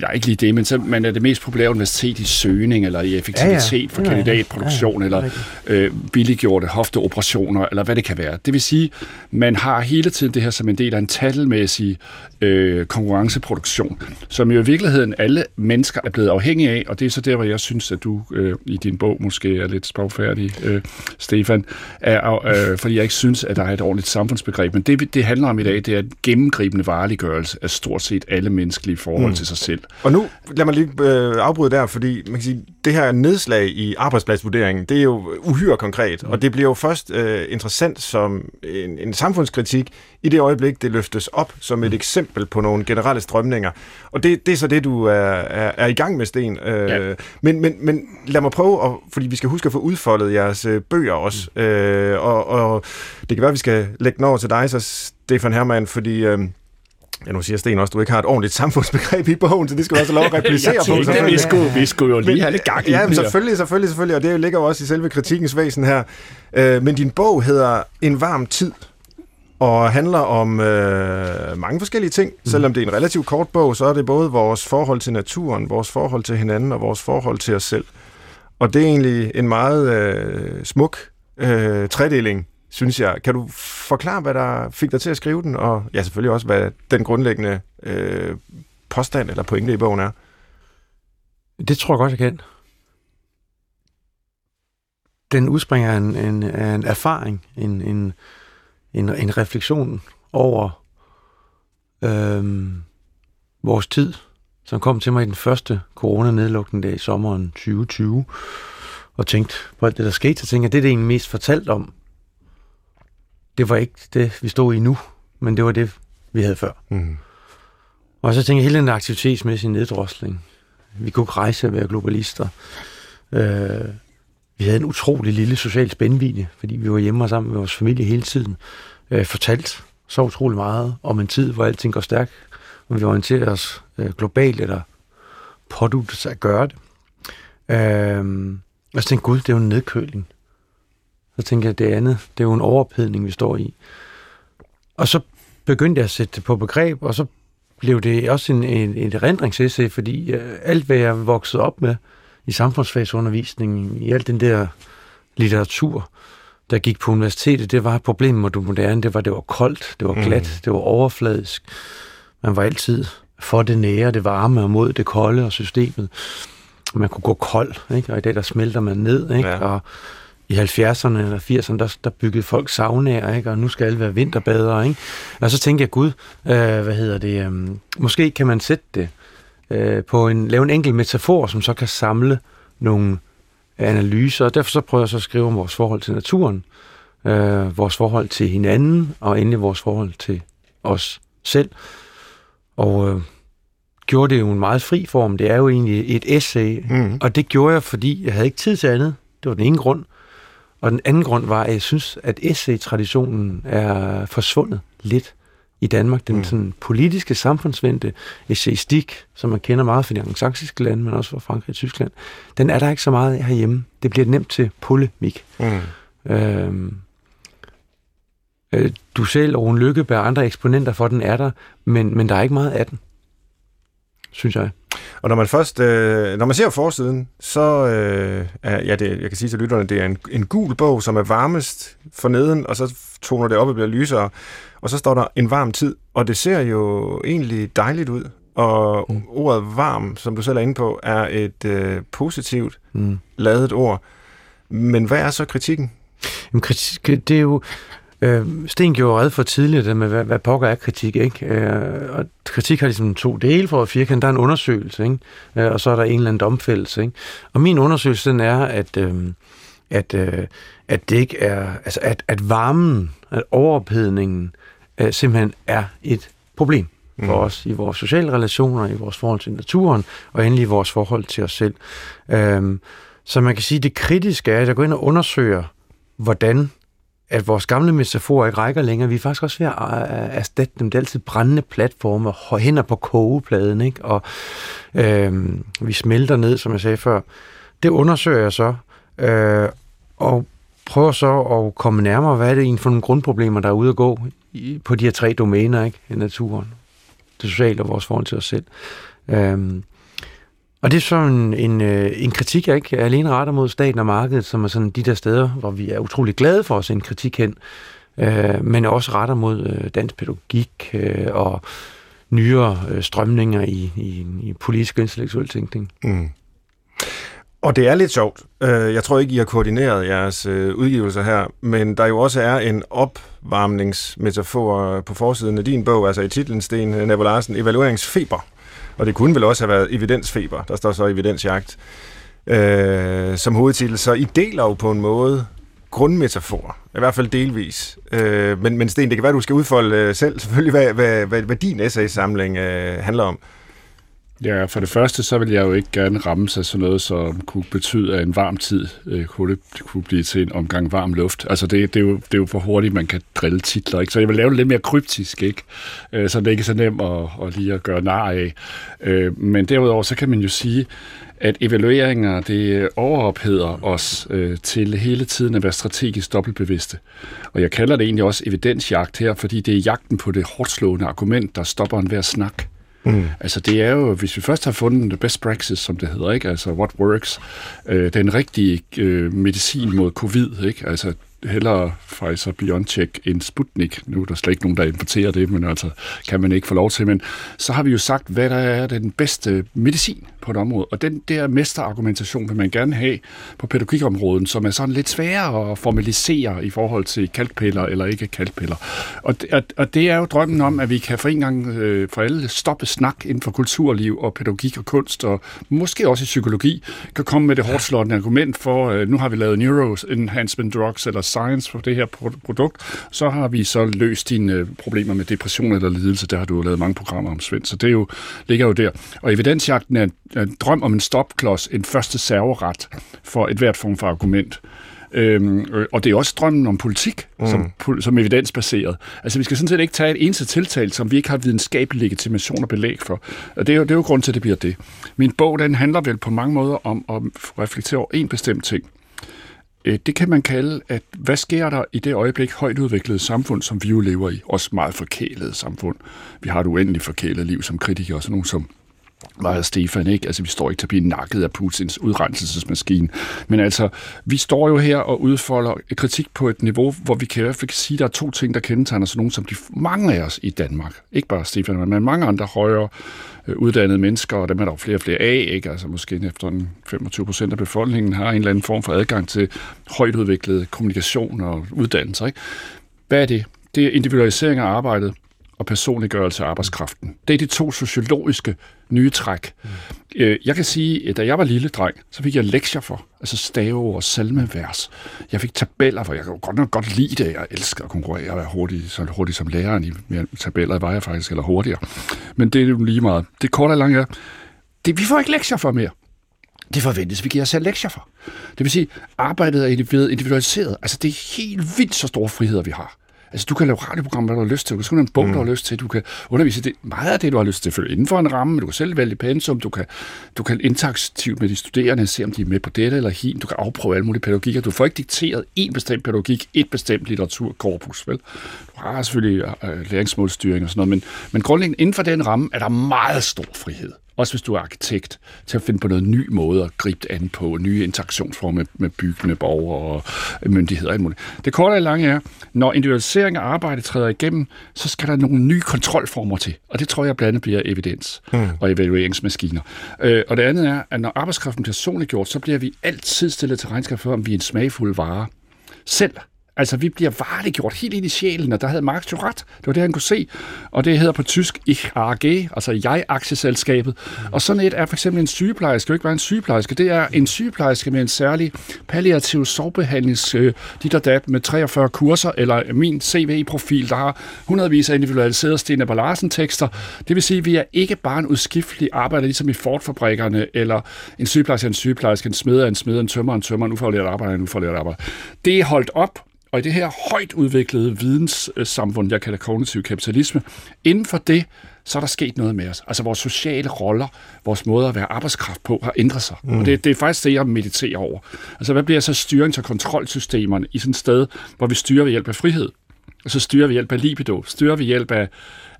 Ja, ikke lige det, men så man er det mest populære universitet i søgning, eller i effektivitet ja, ja. for kandidatproduktion, ja, ja. eller øh, billiggjorte hofteoperationer, eller hvad det kan være. Det vil sige, man har hele tiden det her som en del af en talmæssig øh, konkurrenceproduktion, som jo i virkeligheden alle mennesker er blevet afhængige af, og det er så der, hvor jeg synes, at du øh, i din bog måske er lidt spagfærdig, øh, Stefan, er, øh, fordi jeg ikke synes, at der er et ordentligt samfundsbegreb. Men det, det handler om i dag, det er en gennemgribende vareliggørelse af stort set alle menneskelige forhold mm. til sig selv Og nu, lad mig lige øh, afbryde der, fordi man kan sige, det her nedslag i arbejdspladsvurderingen, det er jo uhyre konkret, mm. og det bliver jo først øh, interessant som en, en samfundskritik i det øjeblik, det løftes op som et mm. eksempel på nogle generelle strømninger. Og det, det er så det, du er, er, er i gang med, Sten. Øh, ja. men, men, men lad mig prøve, at, fordi vi skal huske at få udfoldet jeres øh, bøger også, mm. øh, og, og det kan være, at vi skal lægge den over til dig, så Stefan Hermann, fordi... Øh, Ja, nu siger Sten også, at du ikke har et ordentligt samfundsbegreb i bogen, så det skal du også lov at replicere (laughs) på. Det, vi, skulle, vi skulle jo lige men, have lidt gang i Ja, men selvfølgelig, selvfølgelig, selvfølgelig, og det ligger jo også i selve kritikkens væsen her. Øh, men din bog hedder En varm tid, og handler om øh, mange forskellige ting. Mm. Selvom det er en relativt kort bog, så er det både vores forhold til naturen, vores forhold til hinanden og vores forhold til os selv. Og det er egentlig en meget øh, smuk øh, tredeling synes jeg. Kan du forklare, hvad der fik dig til at skrive den, og ja, selvfølgelig også, hvad den grundlæggende øh, påstand eller pointe i bogen er? Det tror jeg godt, jeg kan. Den udspringer af en, en, af en erfaring, en, en, en, en refleksion over øh, vores tid, som kom til mig i den første coronanedlukning dag i sommeren 2020, og tænkte på alt det, der skete, så tænkte jeg, det er det egentlig mest fortalt om det var ikke det, vi stod i nu, men det var det, vi havde før. Mm. Og så tænkte jeg, hele den aktivitetsmæssige neddrosling. Vi kunne ikke rejse og være globalister. Øh, vi havde en utrolig lille social spændvidde, fordi vi var hjemme og sammen med vores familie hele tiden. Øh, fortalt så utrolig meget om en tid, hvor alting går stærkt, og vi orienterer os øh, globalt, eller påduttes at gøre det. Øh, og så tænkte gud, det er jo en nedkøling. Så tænkte jeg, det andet, det er jo en overophedning, vi står i. Og så begyndte jeg at sætte det på begreb, og så blev det også en, en, en erindringsessay, fordi uh, alt, hvad jeg voksede op med i samfundsfagsundervisningen, i alt den der litteratur, der gik på universitetet, det var problemet med det moderne, det var, det var koldt, det var glat, mm. det var overfladisk. Man var altid for det nære, det varme og mod det kolde og systemet. Man kunne gå kold, ikke? og i dag der smelter man ned. Ikke? Ja. Og i 70'erne eller 80'erne, der, der byggede folk saunaer, ikke? og nu skal alle være vinterbadere. Ikke? Og så tænkte jeg, gud, øh, hvad hedder det, øh, måske kan man sætte det øh, på en, lave en enkelt metafor, som så kan samle nogle analyser, og derfor så prøver jeg så at skrive om vores forhold til naturen, øh, vores forhold til hinanden, og endelig vores forhold til os selv. Og øh, gjorde det jo en meget fri form. Det er jo egentlig et essay, mm. og det gjorde jeg, fordi jeg havde ikke tid til andet. Det var den ene grund. Og den anden grund var, at jeg synes, at essay-traditionen er forsvundet lidt i Danmark. Den mm. sådan politiske, samfundsvendte essayistik, som man kender meget fra de anglosaksiske lande, men også fra Frankrig og Tyskland, den er der ikke så meget herhjemme. Det bliver nemt til polemik. Mm. Øhm, øh, du selv og Rune Lykkeberg og andre eksponenter for den er der, men, men der er ikke meget af den, synes jeg. Og når man først, øh, når man ser forsiden, så øh, er, ja, det, jeg kan sige til lytterne, det er en, en gul bog, som er varmest for neden, og så toner det op og bliver lysere. Og så står der en varm tid, og det ser jo egentlig dejligt ud. Og mm. ordet varm, som du selv er inde på, er et øh, positivt mm. lavet ord. Men hvad er så kritikken? Jamen, kritik, det er jo... Øh, Sten gjorde red for tidligere med, hvad, hvad pokker er kritik, ikke? Øh, og kritik har ligesom to dele for firkant. Der er en undersøgelse, ikke? Øh, og så er der en eller anden domfældelse, ikke? Og min undersøgelse, den er, at, øh, at, øh, at det ikke er... Altså, at, at varmen, at overophedningen øh, simpelthen er et problem for mm. os i vores sociale relationer, i vores forhold til naturen, og endelig i vores forhold til os selv. Øh, så man kan sige, at det kritiske er, at jeg går ind og undersøger, hvordan at vores gamle metaforer ikke rækker længere. Vi er faktisk også ved at øh, erstatte dem. Det er altid brændende platforme, hænder på kogepladen, ikke? og øh, vi smelter ned, som jeg sagde før. Det undersøger jeg så, øh, og prøver så at komme nærmere, hvad er det egentlig for nogle grundproblemer, der er ude at gå i, på de her tre domæner ikke? i naturen, det sociale og vores forhold til os selv. Øh, og det er sådan en, en, øh, en kritik, jeg ikke alene retter mod staten og markedet, som er sådan de der steder, hvor vi er utrolig glade for at sende kritik hen, øh, men også retter mod øh, dansk pædagogik øh, og nyere øh, strømninger i, i, i politisk og intellektuel tænkning. Mm. Og det er lidt sjovt. Øh, jeg tror ikke, I har koordineret jeres øh, udgivelser her, men der jo også er en opvarmningsmetafor på forsiden af din bog, altså i titlen, Sten Nebo Larsen, evalueringsfeber. Og det kunne vel også have været evidensfeber. Der står så evidensjagt øh, som hovedtitel. Så I deler jo på en måde grundmetafor, i hvert fald delvis. Øh, men, men Sten, det kan være, du skal udfolde øh, selv selvfølgelig, hvad, hvad, hvad, hvad din essay-samling øh, handler om. Ja, for det første, så vil jeg jo ikke gerne ramme sig sådan noget, som kunne betyde, at en varm tid øh, kunne, det, kunne blive til en omgang varm luft. Altså, det, det, er jo, det er jo for hurtigt, man kan drille titler, ikke? Så jeg vil lave det lidt mere kryptisk, ikke? Øh, så det er ikke så nemt at, at lige at gøre nar af. Øh, men derudover, så kan man jo sige, at evalueringer, det overopheder os øh, til hele tiden at være strategisk dobbeltbevidste. Og jeg kalder det egentlig også evidensjagt her, fordi det er jagten på det hårdslående argument, der stopper enhver snak. Mm. Altså det er jo, hvis vi først har fundet the best practice, som det hedder, ikke? altså what works, øh, den rigtige øh, medicin mod covid, ikke? altså hellere Pfizer BioNTech end Sputnik. Nu er der slet ikke nogen, der importerer det, men altså kan man ikke få lov til. Men så har vi jo sagt, hvad der er den bedste medicin på et område. Og den der mesterargumentation vil man gerne have på pædagogikområdet, som er sådan lidt sværere at formalisere i forhold til kalkpiller eller ikke kalkpiller. Og, og, og det er jo drømmen om, at vi kan for en gang øh, for alle stoppe snak inden for kulturliv og pædagogik og kunst, og måske også i psykologi, kan komme med det hårdt argument for, øh, nu har vi lavet neuro enhancement drugs eller science for det her produkt, så har vi så løst dine øh, problemer med depression eller lidelse. Der har du jo lavet mange programmer om, Svend, så det er jo, ligger jo der. Og evidensjagten er en drøm om en stopklods, en første serveret for et hvert form for argument. Øhm, og det er også drømmen om politik, mm. som, som evidensbaseret. Altså, vi skal sådan set ikke tage et eneste tiltag, som vi ikke har videnskabelig legitimation og belæg for. Og det er jo, det er jo grund til, at det bliver det. Min bog, den handler vel på mange måder om at reflektere over en bestemt ting. Øh, det kan man kalde, at hvad sker der i det øjeblik højt udviklede samfund, som vi jo lever i, også meget forkælet samfund. Vi har et uendeligt forkælet liv som kritikere, sådan nogen som var Stefan, ikke? Altså, vi står ikke til at blive nakket af Putins udrenselsesmaskine. Men altså, vi står jo her og udfolder kritik på et niveau, hvor vi kan i hvert fald sige, at der er to ting, der kendetegner sådan nogen som de mange af os i Danmark. Ikke bare Stefan, men mange andre højere Øh, uddannede mennesker, og dem er der jo flere og flere af, ikke? Altså måske efter 25 procent af befolkningen har en eller anden form for adgang til højt udviklet kommunikation og uddannelse, ikke? Hvad er det? Det er individualisering af arbejdet, og personliggørelse af arbejdskraften. Det er de to sociologiske nye træk. Mm. Jeg kan sige, at da jeg var lille dreng, så fik jeg lektier for, altså stave og salmevers. Jeg fik tabeller, for jeg kunne godt nok godt lide det. Jeg elsker at konkurrere og være hurtig, så hurtig som læreren i tabeller var jeg faktisk, eller hurtigere. Men det er jo lige meget. Det korte og lange er, det, vi får ikke lektier for mere. Det forventes, vi giver os selv lektier for. Det vil sige, arbejdet er individualiseret. Altså, det er helt vildt så store friheder, vi har. Altså, du kan lave radioprogram, hvad du har lyst til. Du kan skrive en bog, mm. du har lyst til. Du kan undervise det. Meget af det, du har lyst til, følge inden for en ramme, men du kan selv vælge pensum. Du kan, du kan interaktivt med de studerende, se om de er med på dette eller hin. Du kan afprøve alle mulige pædagogikker. Du får ikke dikteret en bestemt pædagogik, et bestemt litteraturkorpus, vel? Du har selvfølgelig uh, læringsmålstyring og sådan noget, men, men grundlæggende inden for den ramme er der meget stor frihed også hvis du er arkitekt, til at finde på noget ny måde at gribe det an på, nye interaktionsformer med, med byggende borgere og myndigheder. Og det korte og lange er, når individualisering af arbejde træder igennem, så skal der nogle nye kontrolformer til. Og det tror jeg blandt andet bliver evidens mm. og evalueringsmaskiner. Øh, og det andet er, at når arbejdskraften bliver personliggjort, så bliver vi altid stillet til regnskab for, om vi er en smagfuld vare. Selv Altså, vi bliver varliggjort helt ind i sjælen, og der havde Marx jo ret. Det var det, han kunne se. Og det hedder på tysk Ich AG, altså jeg-aktieselskabet. Mm. Og sådan et er for eksempel en sygeplejerske, jo ikke bare en sygeplejerske. Det er en sygeplejerske med en særlig palliativ sovbehandlings, øh, dit og dat, med 43 kurser, eller min CV-profil, der har hundredvis af individualiserede Stine Larsen tekster. Det vil sige, at vi er ikke bare en udskiftelig arbejder, ligesom i Ford-fabrikkerne, eller en sygeplejerske en sygeplejerske, en smed en smed, en tømmer en tømmer, en ufaglært arbejder, en ufaglært arbejder. Det er holdt op og i det her højt udviklede videnssamfund, jeg kalder kognitiv kapitalisme, inden for det, så er der sket noget med os. Altså vores sociale roller, vores måde at være arbejdskraft på, har ændret sig. Mm. Og det, det er faktisk det, jeg mediterer over. Altså hvad bliver så styrings- og kontrolsystemerne i sådan et sted, hvor vi styrer ved hjælp af frihed? Og så styrer vi hjælp af libido, styrer vi hjælp af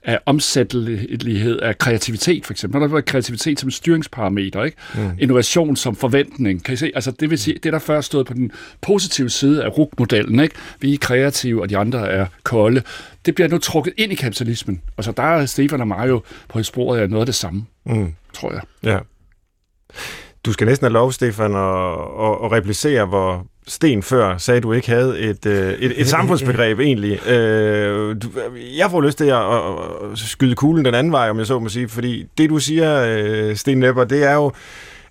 af omsættelighed af kreativitet, for eksempel. Når der er kreativitet som styringsparameter, ikke? Mm. innovation som forventning. Kan I se? Altså, det vil sige, det der først stod på den positive side af RUK-modellen. Ikke? Vi er kreative, og de andre er kolde. Det bliver nu trukket ind i kapitalismen. Og så der er Stefan og Mario på sporet af noget af det samme, mm. tror jeg. Ja. Du skal næsten have lov, Stefan, at, at, at replicere, hvor Sten før sagde, at du ikke havde et, øh, et, et samfundsbegreb (laughs) egentlig. Øh, du, jeg får lyst til at, at, at skyde kuglen den anden vej, om jeg så må sige, fordi det du siger, øh, Sten Nepper, det er jo,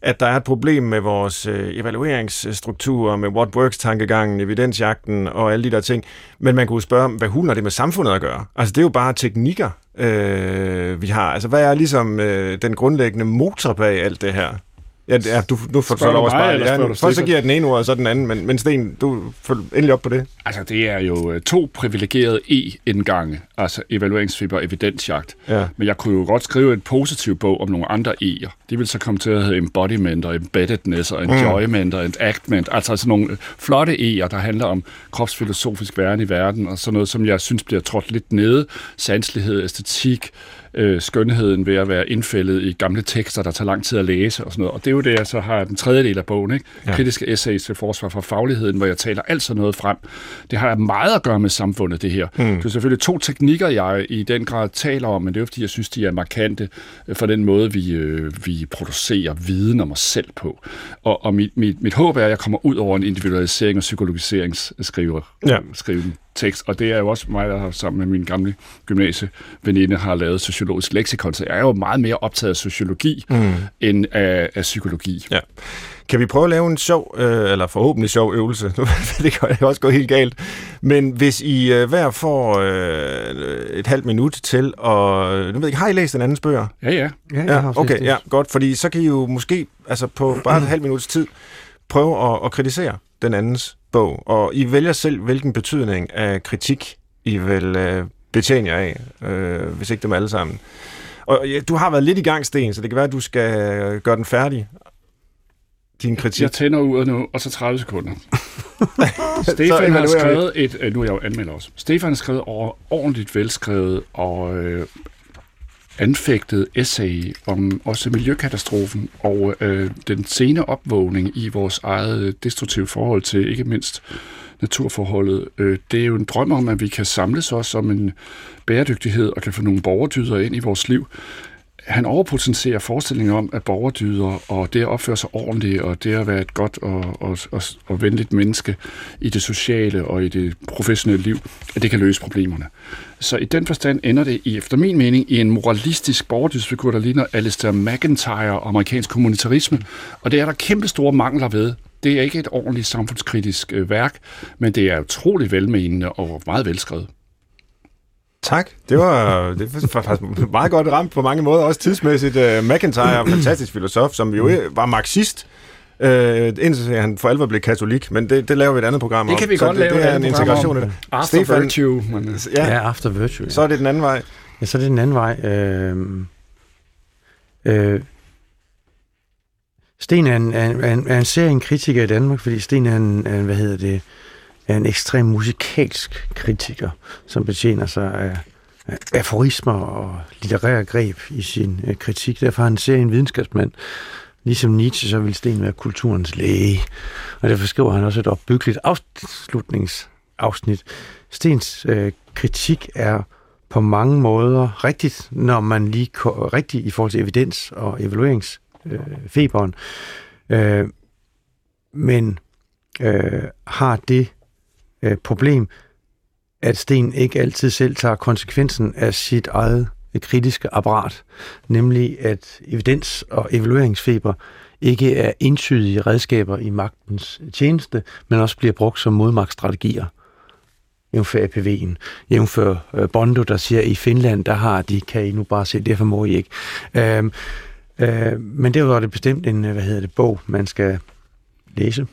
at der er et problem med vores øh, evalueringsstruktur, med what works-tankegangen, evidensjagten og alle de der ting. Men man kunne spørge, hvad hulen har det med samfundet at gøre? Altså, det er jo bare teknikker, øh, vi har. Altså, hvad er ligesom øh, den grundlæggende motor bag alt det her? Ja, ja du, nu får du så lov at spare. Ja, først så giver jeg den ene ord, og så den anden, men, men Sten, du følger endelig op på det. Altså, det er jo øh, to privilegerede E-indgange, altså evalueringsfiber og evidensjagt. Ja. Men jeg kunne jo godt skrive en positiv bog om nogle andre E'er. De vil så komme til at hedde embodiment og embeddedness og enjoyment mm. og enactment. Altså sådan nogle flotte E'er, der handler om kropsfilosofisk væren i verden, og sådan noget, som jeg synes bliver trådt lidt nede. Sanselighed, æstetik, øh, skønheden ved at være indfældet i gamle tekster, der tager lang tid at læse og sådan noget. Og det er jo det, jeg så har den tredje del af bogen, ikke? Ja. kritiske essays til forsvar for fagligheden, hvor jeg taler alt sådan noget frem. Det har meget at gøre med samfundet, det her. Mm. Det er selvfølgelig to teknikker, jeg i den grad taler om, men det er jo fordi, jeg synes, de er markante øh, for den måde, vi, øh, vi producerer viden om os selv på. Og, og mit, mit, mit håb er, at jeg kommer ud over en individualisering og psykologiseringsskriver. Ja. Skriven tekst, og det er jo også mig, der har sammen med min gamle gymnasieveninde har lavet sociologisk leksikon, så jeg er jo meget mere optaget af sociologi mm. end af, af psykologi. Ja. Kan vi prøve at lave en sjov, øh, eller forhåbentlig sjov øvelse? (laughs) det kan jo også gå helt galt. Men hvis I øh, hver får øh, et halvt minut til, og nu ved jeg har I læst en andens bøger? Ja, ja. ja, ja okay, ja, godt, fordi så kan I jo måske, altså på bare et halvt minuts tid, prøve at, at kritisere den andens bog, og I vælger selv, hvilken betydning af kritik I vil øh, betjene jer af, øh, hvis ikke dem alle sammen. Og ja, du har været lidt i gang, Sten, så det kan være, at du skal gøre den færdig. Din kritik. Jeg tænder ud nu, og så 30 sekunder. (laughs) Stefan har skrevet et, øh, nu er jeg jo anmelder også, Stefan har skrevet over, ordentligt velskrevet og øh, anfægtet essay om også miljøkatastrofen og øh, den sene opvågning i vores eget destruktive forhold til ikke mindst naturforholdet. Øh, det er jo en drøm om, at vi kan samles os om en bæredygtighed og kan få nogle borgerdyder ind i vores liv. Han overpotenserer forestillingen om, at borgerdyder og det at opføre sig ordentligt og det at være et godt og, og, og, og venligt menneske i det sociale og i det professionelle liv, at det kan løse problemerne. Så i den forstand ender det, i, efter min mening, i en moralistisk borgerdydsfigur, der ligner Alistair McIntyre og amerikansk kommunitarisme. Og det er der kæmpe store mangler ved. Det er ikke et ordentligt samfundskritisk øh, værk, men det er utrolig velmenende og meget velskrevet. Tak. Det var, det var faktisk meget godt ramt på mange måder, også tidsmæssigt. Uh, McIntyre, fantastisk filosof, som jo var marxist, øh, indtil han for alvor blev katolik, men det, det laver vi et andet program om. Det kan vi så godt det, lave det er en integration af det. After Stefan, Virtue. Men... Ja, ja, After Virtue. Ja. Så er det den anden vej. Ja, så er det den anden vej. Øh, øh, Sten er en, er, en, er en en kritiker i Danmark, fordi Sten er en, er en hvad hedder det, er en ekstrem musikalsk kritiker, som betjener sig af, aforismer og litterære greb i sin øh, kritik. Derfor er han ser en videnskabsmand, Ligesom Nietzsche, så vil Sten være kulturens læge. Og derfor skriver han også et opbyggeligt afslutningsafsnit. Stens øh, kritik er på mange måder rigtigt, når man lige rigtigt i forhold til evidens og evalueringsfeberen. Øh, øh, men øh, har det øh, problem, at Sten ikke altid selv tager konsekvensen af sit eget øh, kritiske apparat, nemlig at evidens og evalueringsfeber ikke er entydige redskaber i magtens tjeneste, men også bliver brugt som modmagtstrategier. Jævnfør APV'en, jævnfør øh, Bondo, der siger, at i Finland, der har de, kan I nu bare se, derfor må I ikke. Øhm, øh, men derudover er det bestemt en, øh, hvad hedder det, bog, man skal læse.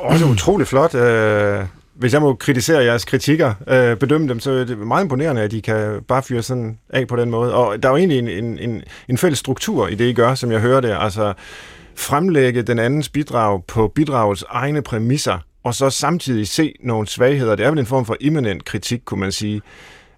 Også utrolig flot. Øh, hvis jeg må kritisere jeres kritikker, øh, bedømme dem, så er det meget imponerende, at I kan bare fyre sådan af på den måde. Og der er jo egentlig en, en, en, en fælles struktur i det, I gør, som jeg hører det. Altså fremlægge den andens bidrag på bidragets egne præmisser, og så samtidig se nogle svagheder. Det er vel en form for imminent kritik, kunne man sige.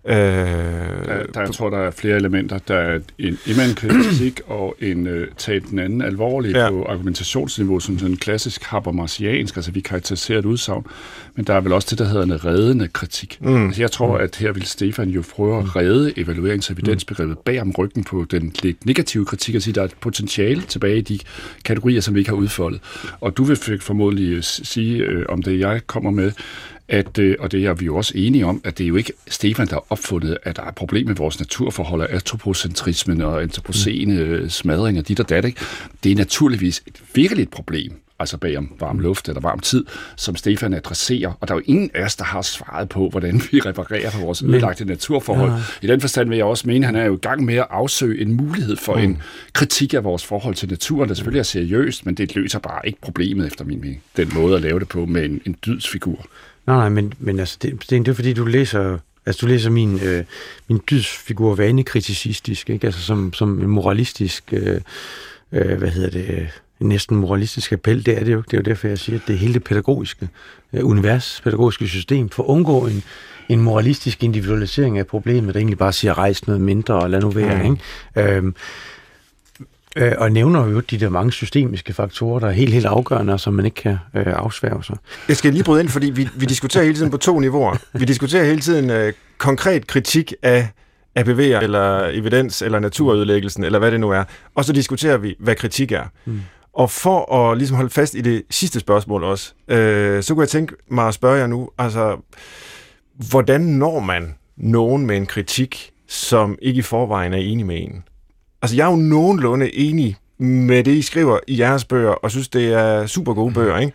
Øh, der, der, jeg tror, der er flere elementer. Der er en kritik (clears throat) og en uh, tage den anden alvorlig ja. på argumentationsniveau, som sådan en klassisk habermasiansk, altså vi karakteriserer et udsagn, men der er vel også det, der hedder en reddende kritik. Mm. Altså, jeg tror, mm. at her vil Stefan jo prøve at redde evaluerings- og evidensbegrebet bag om ryggen på den lidt negative kritik og sige, at der er et potentiale tilbage i de kategorier, som vi ikke har udfoldet. Og du vil formodentlig øh, sige øh, om det, jeg kommer med, at, øh, og det er vi jo også enige om, at det er jo ikke Stefan, der har opfundet, at der er problem med vores naturforhold og antropocentrismen og antropocene mm. smadring og dit og dat. Ikke? Det er naturligvis et virkeligt problem, altså bag om varm luft eller varm tid, som Stefan adresserer. Og der er jo ingen af os, der har svaret på, hvordan vi reparerer på vores ødelagte naturforhold. Ja. I den forstand vil jeg også mene, at han er jo i gang med at afsøge en mulighed for mm. en kritik af vores forhold til naturen, der selvfølgelig er seriøst, men det løser bare ikke problemet efter min mening. Den måde at lave det på med en, en dydsfigur. Nej, nej, men, men altså, det, det er fordi, du læser, altså, du læser min, øh, min dydsfigur vanekritisistisk, ikke? Altså som, som en moralistisk, øh, øh, hvad hedder det, øh, næsten moralistisk appel, det er det jo. Det er jo derfor, jeg siger, at det hele det pædagogiske øh, univers, pædagogiske system, for at undgå en, en moralistisk individualisering af problemet, der egentlig bare siger, rejs noget mindre og lad nu være. Mm. Ikke? Øhm, Øh, og nævner jo de der mange systemiske faktorer, der er helt, helt afgørende, og som man ikke kan øh, afsværge sig. Jeg skal lige bryde ind, fordi vi, vi diskuterer hele tiden på to niveauer. Vi diskuterer hele tiden øh, konkret kritik af APV'er, eller evidens, eller naturødelæggelsen, eller hvad det nu er. Og så diskuterer vi, hvad kritik er. Mm. Og for at ligesom holde fast i det sidste spørgsmål også, øh, så kunne jeg tænke mig at spørge jer nu, altså, hvordan når man nogen med en kritik, som ikke i forvejen er enig med en? Altså jeg er jo nogenlunde enig med det, I skriver i jeres bøger, og synes, det er super gode bøger, ikke?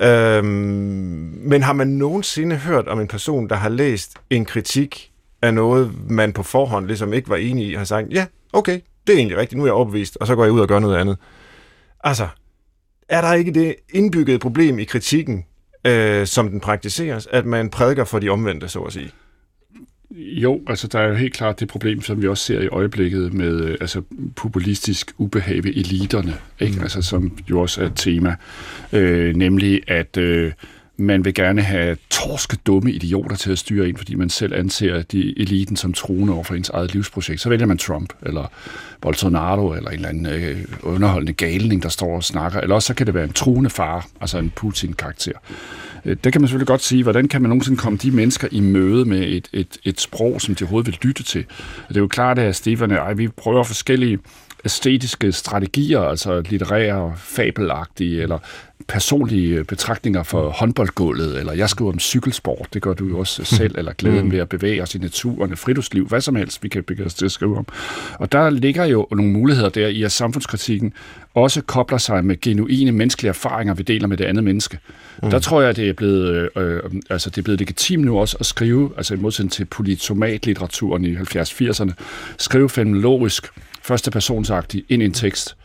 Øhm, men har man nogensinde hørt om en person, der har læst en kritik af noget, man på forhånd ligesom ikke var enig i, og har sagt, ja, okay, det er egentlig rigtigt, nu er jeg overbevist, og så går jeg ud og gør noget andet. Altså, er der ikke det indbyggede problem i kritikken, øh, som den praktiseres, at man prædiker for de omvendte, så at sige? Jo, altså der er jo helt klart det problem, som vi også ser i øjeblikket med øh, altså, populistisk ubehag ved eliterne, ikke? Mm. Altså, som jo også er et tema, øh, nemlig at øh, man vil gerne have torske dumme idioter til at styre ind, fordi man selv anser de eliten som truende over for ens eget livsprojekt. Så vælger man Trump, eller Bolsonaro, eller en eller anden øh, underholdende galning, der står og snakker. Eller også så kan det være en truende far, altså en Putin-karakter. Øh, det kan man selvfølgelig godt sige, hvordan kan man nogensinde komme de mennesker i møde med et, et, et sprog, som de overhovedet vil lytte til. Det er jo klart, at Stefan og jeg, vi prøver forskellige æstetiske strategier, altså litterære, fabelagtige, eller personlige betragtninger for håndboldgulvet, eller jeg skriver om cykelsport, det gør du jo også selv, eller glæden mm. ved at bevæge os i naturen, friluftsliv, hvad som helst, vi kan begynde os til at skrive om. Og der ligger jo nogle muligheder der i, at samfundskritikken også kobler sig med genuine menneskelige erfaringer, vi deler med det andet menneske. Mm. Der tror jeg, det er blevet, øh, altså det er blevet legitimt nu også at skrive, altså i modsætning til politomat-litteraturen i 70-80'erne, skrive fenomenologisk, førstepersonsagtig ind i en tekst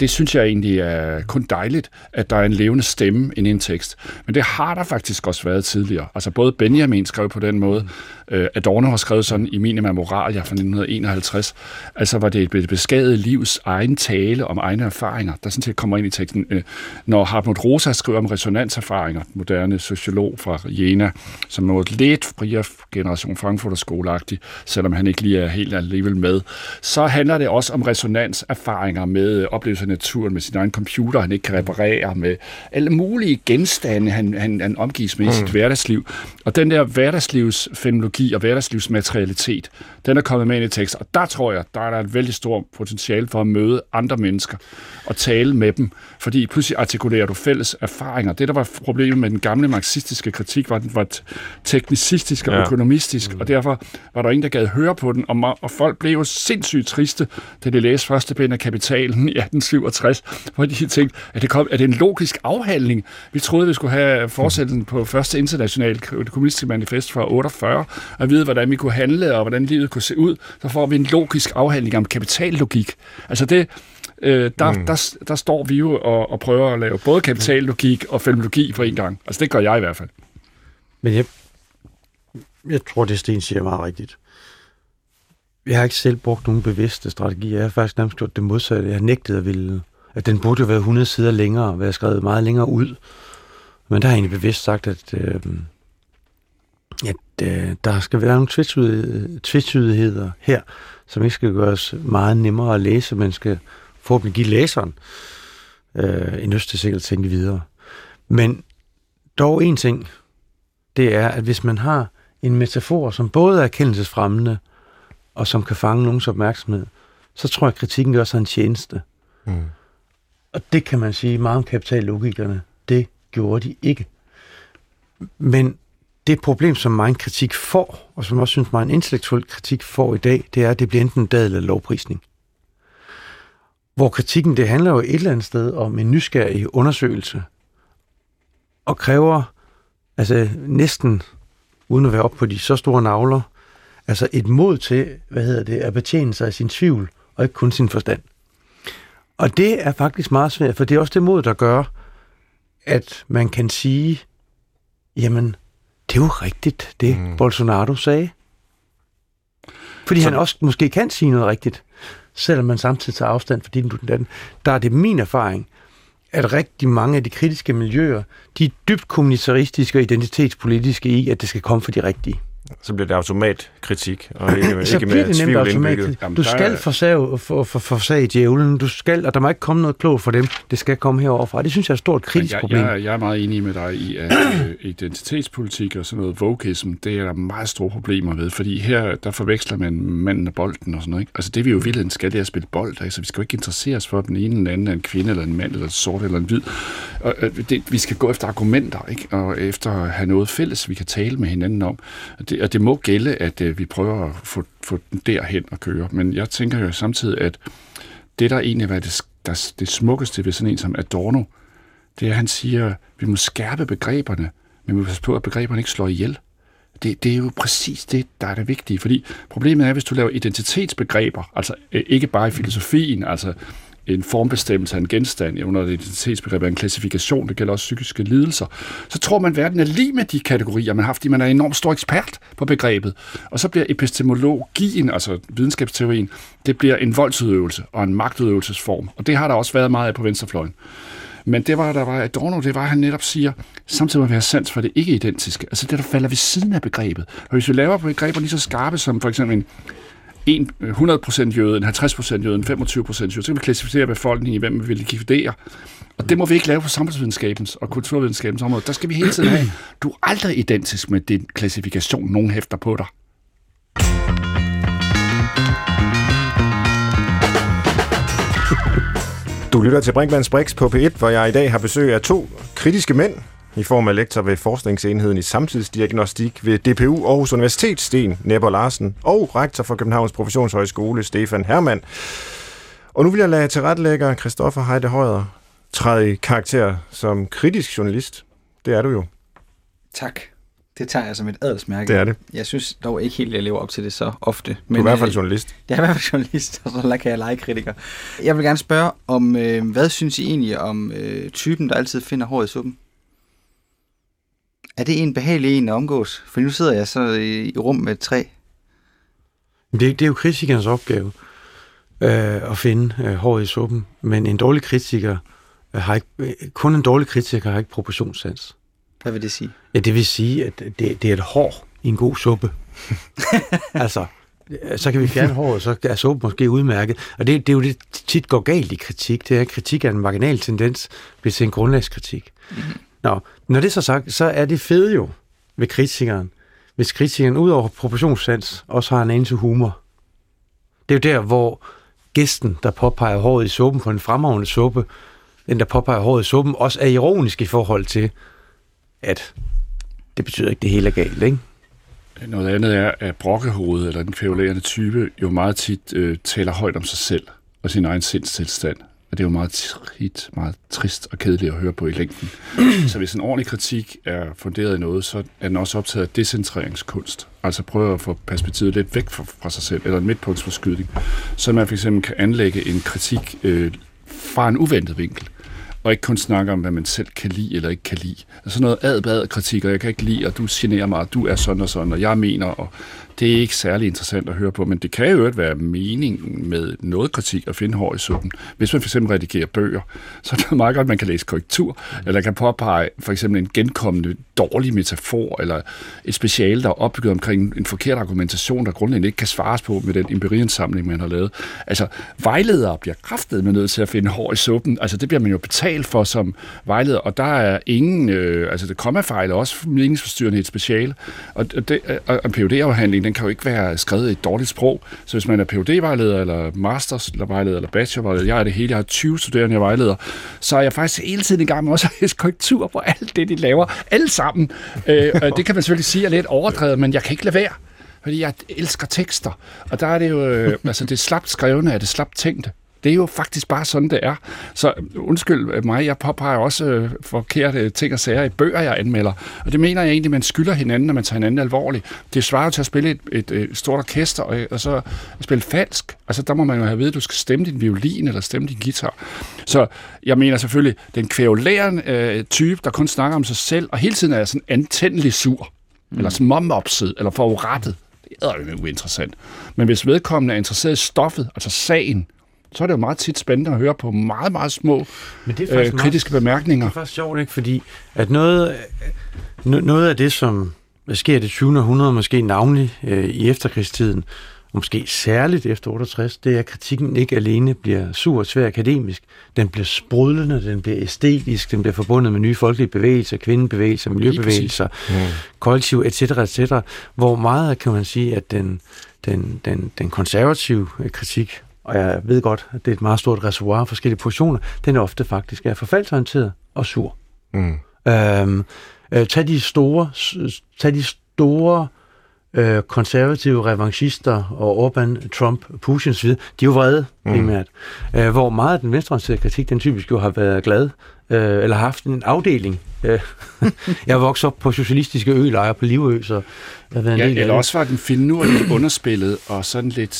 det synes jeg egentlig er kun dejligt, at der er en levende stemme i en tekst. Men det har der faktisk også været tidligere. Altså både Benjamin skrev på den måde, øh, Adorno har skrevet sådan i Minima Moralia fra 1951, altså var det et beskadet livs egen tale om egne erfaringer, der sådan set kommer ind i teksten. Øh, når Hartmut Rosa skriver om resonanserfaringer, moderne sociolog fra Jena, som er lidt friere generation Frankfurter skoleagtig, selvom han ikke lige er helt alligevel med, så handler det også om resonanserfaringer med oplevelser af naturen, med sin egen computer, han ikke kan reparere, med alle mulige genstande, han, han, han omgives med i sit mm. hverdagsliv. Og den der hverdagslivsfenologi og hverdagslivsmaterialitet, den er kommet med ind i tekst, og der tror jeg, der er der et vældig stort potentiale for at møde andre mennesker og tale med dem, fordi pludselig artikulerer du fælles erfaringer. Det, der var problemet med den gamle marxistiske kritik, var, at den var teknicistisk og ja. økonomistisk, mm. og derfor var der ingen, der gad høre på den, og, og folk blev jo sindssygt triste, da de læste første bind af Kapitalen (laughs) i 1867, hvor de tænkte, at det, kom, at det en logisk afhandling. Vi troede, vi skulle have fortsættelsen på første internationale kommunistiske manifest fra 48, og vide, hvordan vi kunne handle, og hvordan livet kunne se ud. Så får vi en logisk afhandling om kapitallogik. Altså det, øh, der, mm. der, der står vi jo og, og prøver at lave både kapitallogik og filmologi på en gang. Altså det gør jeg i hvert fald. Men jeg, jeg tror, det Sten siger meget rigtigt. Jeg har ikke selv brugt nogen bevidste strategier. Jeg har faktisk nærmest gjort det modsatte. Jeg har nægtet at ville... At den burde jo være 100 sider længere, være skrevet meget længere ud. Men der har jeg egentlig bevidst sagt, at, øh, at øh, der skal være nogle tvetydigheder her, som ikke skal gøres meget nemmere at læse, men skal forhåbentlig give læseren øh, en lyst til sikkert at tænke videre. Men dog en ting, det er, at hvis man har en metafor, som både er erkendelsesfremmende, og som kan fange nogens opmærksomhed, så tror jeg, at kritikken gør sig en tjeneste. Mm. Og det kan man sige meget om kapitallogikerne. Det gjorde de ikke. Men det problem, som meget kritik får, og som også synes, meget intellektuel kritik får i dag, det er, at det bliver enten dad eller lovprisning. Hvor kritikken, det handler jo et eller andet sted om en nysgerrig undersøgelse, og kræver altså næsten, uden at være op på de så store navler, altså et mod til, hvad hedder det, at betjene sig af sin tvivl, og ikke kun sin forstand. Og det er faktisk meget svært, for det er også det mod, der gør, at man kan sige, jamen, det er jo rigtigt, det mm. Bolsonaro sagde. Fordi Så... han også måske kan sige noget rigtigt, selvom man samtidig tager afstand for din den. Der er det min erfaring, at rigtig mange af de kritiske miljøer, de er dybt kommunitaristiske og identitetspolitiske i, at det skal komme for de rigtige så bliver det automatkritik, og (clears throat) ikke, så ikke bliver det nemt automatkritik. Du skal forsage, for, for, forsage djævlen, du skal, og der må ikke komme noget klogt for dem. Det skal komme heroverfra. Det synes jeg er et stort kritisk jeg, problem. Jeg, jeg er meget enig med dig i, at øh, identitetspolitik og sådan noget vogueism, det er der meget store problemer ved, fordi her, der forveksler man manden og bolden og sådan noget. Ikke? Altså det vi jo vildt skal, det er at spille bold, altså vi skal jo ikke interessere os for, at den ene eller anden er en kvinde eller en mand eller en sort eller en hvid. Og, øh, det, vi skal gå efter argumenter, ikke? og efter at have noget fælles, vi kan tale med hinanden om. Det, og det må gælde, at øh, vi prøver at få, få den derhen at køre. Men jeg tænker jo samtidig, at det, der egentlig var det, der, det smukkeste ved sådan en som Adorno, det er, at han siger, at vi må skærpe begreberne, men vi må passe på, at begreberne ikke slår ihjel. Det, det er jo præcis det, der er det vigtige, fordi problemet er, hvis du laver identitetsbegreber, altså øh, ikke bare i filosofien, altså en formbestemmelse af en genstand under et identitetsbegreb af en klassifikation, det gælder også psykiske lidelser, så tror man, at verden er lige med de kategorier, man har haft, fordi man er enormt stor ekspert på begrebet. Og så bliver epistemologien, altså videnskabsteorien, det bliver en voldsudøvelse og en magtudøvelsesform. Og det har der også været meget af på venstrefløjen. Men det var, der var Adorno, det var, at han netop siger, samtidig med vi have sans for det ikke-identiske. Altså det, der falder ved siden af begrebet. Og hvis vi laver begreber lige så skarpe som for eksempel en en øh, 100% jøde, en 50% jøde, en 25% jøde. Så kan vi klassificere befolkningen i, hvem vi vil likvidere. Og det må vi ikke lave på samfundsvidenskabens og kulturvidenskabens område. Der skal vi hele tiden have, (clears throat) du er aldrig identisk med den klassifikation, nogen hæfter på dig. Du lytter til Brinkmanns Brix på P1, hvor jeg i dag har besøg af to kritiske mænd, i form af lektor ved Forskningsenheden i Samtidsdiagnostik ved DPU Aarhus Universitet, Sten Nepper Larsen, og rektor for Københavns Professionshøjskole, Stefan Hermann. Og nu vil jeg lade tilrettelægger Christoffer Heide Højer træde i karakter som kritisk journalist. Det er du jo. Tak. Det tager jeg som et adelsmærke. Det er det. Jeg synes dog ikke helt, at jeg lever op til det så ofte. Men, du er i hvert fald øh, journalist. (laughs) Jeg er i hvert fald journalist, og så kan jeg lege kritiker. Jeg vil gerne spørge om, øh, hvad synes I egentlig om øh, typen, der altid finder håret i suppen? Er det en behagelig en at omgås? For nu sidder jeg så i, i rum med tre. Det, det er jo kritikernes opgave øh, at finde øh, håret i suppen. Men en dårlig kritiker øh, har ikke, øh, kun en dårlig kritiker har ikke proportionssans. Hvad vil det sige? Ja, det vil sige, at det, det er et hår i en god suppe. (laughs) altså, så kan vi fjerne håret, så er suppen måske udmærket. Og det, det er jo det, tit går galt i kritik. Det er, at kritik er en marginal tendens, bliver til en grundlagskritik. Mm-hmm. Nå, når det er så sagt, så er det fede jo ved kritikeren, hvis kritikeren ud over proportionssans også har en anelse humor. Det er jo der, hvor gæsten, der påpeger håret i suppen på en fremragende suppe, den, der påpeger håret i suppen, også er ironisk i forhold til, at det betyder ikke, at det hele er galt, ikke? Noget andet er, at brokkehovedet, eller den kvævlerende type, jo meget tit øh, taler højt om sig selv og sin egen sindstilstand. Og det er jo meget tit, meget trist og kedeligt at høre på i længden. (clears throat) så hvis en ordentlig kritik er funderet i noget, så er den også optaget af decentreringskunst. Altså prøve at få perspektivet lidt væk fra, fra sig selv, eller en midtpunktsforskydning. Så man for eksempel kan anlægge en kritik øh, fra en uventet vinkel. og ikke kun snakke om, hvad man selv kan lide eller ikke kan lide. Altså noget ad kritik, og jeg kan ikke lide, og du generer mig, og du er sådan og sådan, og jeg mener, og det er ikke særlig interessant at høre på, men det kan jo være meningen med noget kritik at finde hår i suppen. Hvis man for eksempel redigerer bøger, så er det meget godt, at man kan læse korrektur, eller kan påpege for eksempel en genkommende dårlig metafor, eller et speciale, der er opbygget omkring en forkert argumentation, der grundlæggende ikke kan svares på med den empiriensamling, man har lavet. Altså, vejledere bliver kraftet med nødt til at finde hår i suppen. Altså, det bliver man jo betalt for som vejleder, og der er ingen, øh, altså det kommer fejl også meningsforstyrrende i et speciale, og, det, og en phd afhandling den kan jo ikke være skrevet i et dårligt sprog. Så hvis man er phd vejleder eller masters vejleder eller bachelor jeg er det hele, jeg har 20 studerende, jeg vejleder, så er jeg faktisk hele tiden i gang med også at korrektur på alt det, de laver. Alle sammen. Øh, det kan man selvfølgelig sige er lidt overdrevet, men jeg kan ikke lade være fordi jeg elsker tekster. Og der er det jo, øh, altså det slapt skrevne er det slapt tænkte. Det er jo faktisk bare sådan, det er. Så undskyld mig, jeg påpeger også øh, forkerte ting og sager i bøger, jeg anmelder. Og det mener jeg egentlig, man skylder hinanden, når man tager hinanden alvorligt. Det svarer jo til at spille et, et, et stort orkester, og, og så spille falsk. Altså, der må man jo have ved, at du skal stemme din violin eller stemme din guitar. Så jeg mener selvfølgelig, den kvævlærende øh, type, der kun snakker om sig selv, og hele tiden er sådan antændelig sur, mm. eller småmopset, eller forurettet. Det er jo uinteressant. Men hvis vedkommende er interesseret i stoffet, altså sagen, så er det jo meget tit spændende at høre på meget, meget små Men det er øh, kritiske meget, bemærkninger. Det er faktisk sjovt, ikke? Fordi at noget, noget af det, som sker i det 20. århundrede, måske navnlig øh, i efterkrigstiden, og måske særligt efter 68, det er, at kritikken ikke alene bliver sur og svær akademisk. Den bliver sprudlende, den bliver æstetisk, den bliver forbundet med nye folkelige bevægelser, kvindebevægelser, miljøbevægelser, mm. kollektiv, etc., etc., hvor meget kan man sige, at den, den, den, den konservative kritik og jeg ved godt, at det er et meget stort reservoir af forskellige positioner, den er ofte faktisk er forfaldsorienteret og sur. Mm. Øhm, øh, tag de store, tag de store øh, konservative revanchister og Orbán, Trump, Putin osv., de er jo vrede mm. primært. Mm. Øh, hvor meget af den venstreorienterede kritik, den typisk jo har været glad, øh, eller haft en afdeling. (laughs) Jeg vokset op på socialistiske ølejre på Livø, så jeg har ja, eller også var den finurligt underspillet, og sådan lidt,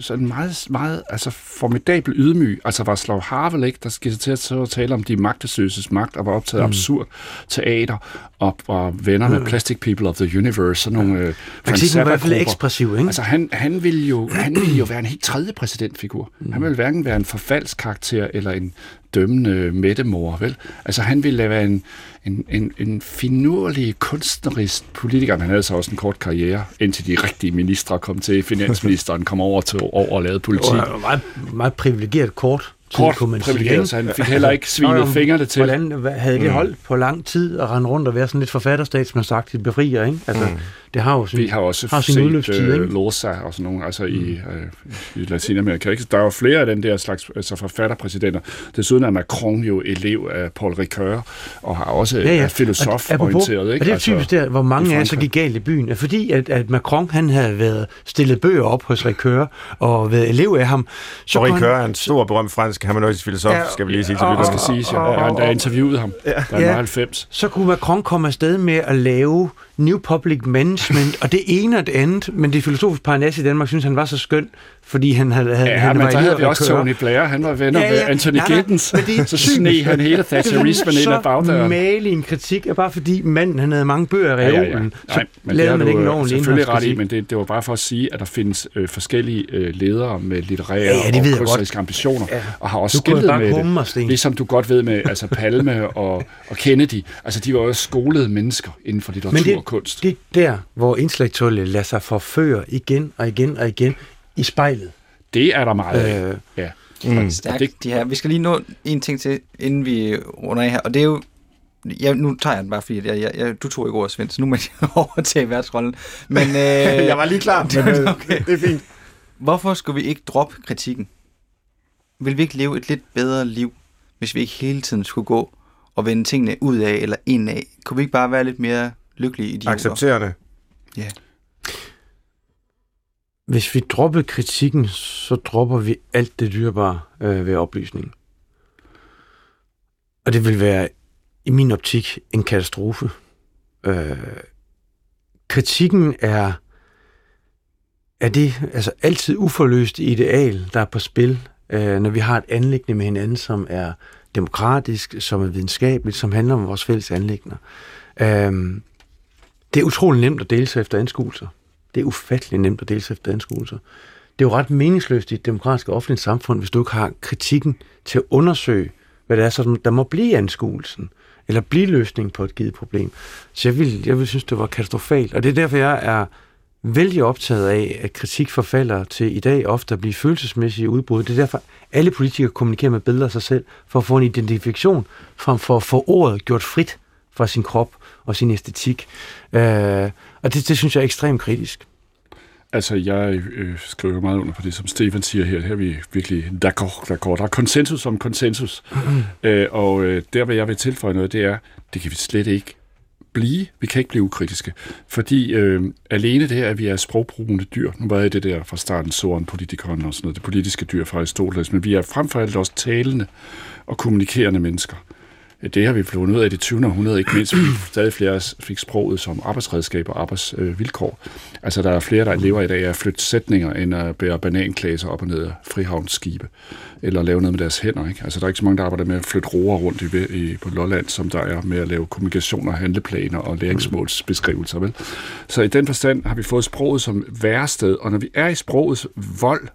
sådan meget, meget altså formidabel ydmyg. Altså Václav Havel, ikke, der skal til at, tale om de magtesløses magt, og var optaget mm. absurd teater, og, og venner med mm. Plastic People of the Universe, sådan nogle ja. øh, var i hvert fald ekspressiv, ikke? Altså han, han, ville jo, han ville jo være en helt tredje præsidentfigur. Mm. Han ville hverken være en forfaldskarakter eller en dømmende mættemor, vel? Altså han ville være en, en, en, en finurlig kunstnerisk politiker, men han havde så også en kort karriere, indtil de rigtige ministre kom til. Finansministeren kom over til over og lavede politik. Det var meget, meget privilegeret kort kort kunne man sige. Så han fik heller ikke svinet Nå, fingrene til. Hvordan havde det mm. holdt på lang tid at rende rundt og være sådan lidt forfatterstatsmandsagtigt befrier, ikke? Altså, mm. det har jo sin, Vi har også har sin set udløbstid, uh, Losa og sådan nogle, altså mm. i, uh, i Latinamerika. Ikke? Der er jo flere af den der slags altså forfatterpræsidenter. Desuden er Macron jo elev af Paul Ricoeur, og har også ja, ja. filosof-orienteret. Ikke? Og det er altså, typisk der, hvor mange af os gik galt i byen. Fordi at, at Macron han havde været stillet bøger op hos Ricoeur og været elev af ham. Så og Ricoeur er en stor berømt fransk fransk hermeneutisk filosof, ja, skal vi lige sige til lytterne. skal sige, ja. Jeg har endda interviewet ham, ja. der er 90. Så kunne Macron komme afsted med at lave New Public Management, og det ene og det andet, men det filosofiske parnas i Danmark synes han var så skøn, fordi han havde, havde ja, han men så havde vi også Tony Blair, han var venner ja, ja. med Anthony ja, Giddens, så sne han hele Thatcherismen ind ad bagdøren. malig en kritik, er bare fordi manden han havde mange bøger i reolen, ja, ja, ja. så Nej, men lavede man ikke en ordentlig Selvfølgelig ret i, men det, det var bare for at sige, at der findes øh, forskellige øh, ledere med litterære ja, ja, og kunstneriske ambitioner, ja. og har også skiltet med det, ligesom du godt ved med altså Palme og, og Kennedy, altså de var jo skolede mennesker inden for litteratur og kunst. det er der, hvor intellektuelle lader sig forføre igen og igen og igen i spejlet. Det er der meget af. Øh, ja. Mm. Stærkt, det, de her. Vi skal lige nå en ting til, inden vi runder af her, og det er jo Ja, nu tager jeg den bare, fordi jeg, jeg, jeg, du tog ikke ordet, Svend, så nu må jeg (laughs) overtage værtsrollen. Men, (laughs) øh, jeg var lige klar, (laughs) men øh, okay. det er fint. Hvorfor skulle vi ikke droppe kritikken? Vil vi ikke leve et lidt bedre liv, hvis vi ikke hele tiden skulle gå og vende tingene ud af eller ind af? Kunne vi ikke bare være lidt mere lykkelige i de Accepterende. Ja. Hvis vi dropper kritikken, så dropper vi alt det dyrebare øh, ved oplysningen. Og det vil være i min optik en katastrofe. Øh, kritikken er, er det altså altid uforløst ideal, der er på spil, øh, når vi har et anlæggende med hinanden, som er demokratisk, som er videnskabeligt, som handler om vores fælles anlægner. Øh, det er utrolig nemt at dele sig efter anskuelser. Det er ufattelig nemt at dele efter anskuelser. Det er jo ret meningsløst i et demokratisk offentligt samfund, hvis du ikke har kritikken til at undersøge, hvad det er, så der må blive anskuelsen, eller blive løsning på et givet problem. Så jeg vil, jeg vil synes, det var katastrofalt. Og det er derfor, jeg er vældig optaget af, at kritik forfalder til i dag ofte at blive følelsesmæssige udbrud. Det er derfor, alle politikere kommunikerer med billeder af sig selv, for at få en identifikation, frem for at få ordet gjort frit fra sin krop og sin æstetik. Øh, og det, det synes jeg er ekstremt kritisk. Altså, jeg øh, skriver meget under på det, som Stefan siger her. Her er vi virkelig d'accord, d'accord. Der er konsensus om konsensus. Mm. Øh, og øh, der, hvad jeg vil tilføje noget, det er, det kan vi slet ikke blive. Vi kan ikke blive ukritiske. Fordi øh, alene det her, at vi er sprogbrugende dyr, nu var jeg det der fra starten, soren, politikeren og sådan noget, det politiske dyr fra Aristoteles, men vi er frem for alt også talende og kommunikerende mennesker. Det har vi fundet ud af i det 20. århundrede, ikke mindst fordi stadig flere fik sproget som arbejdsredskab og arbejdsvilkår. Altså der er flere, der lever i dag af at flytte sætninger, end at bære bananklæser op og ned af frihavnsskibe, eller lave noget med deres hænder. Ikke? Altså der er ikke så mange, der arbejder med at flytte roer rundt i, i, på Lolland, som der er med at lave kommunikationer, handleplaner og læringsmålsbeskrivelser. Vel? Så i den forstand har vi fået sproget som værested, og når vi er i sprogets vold,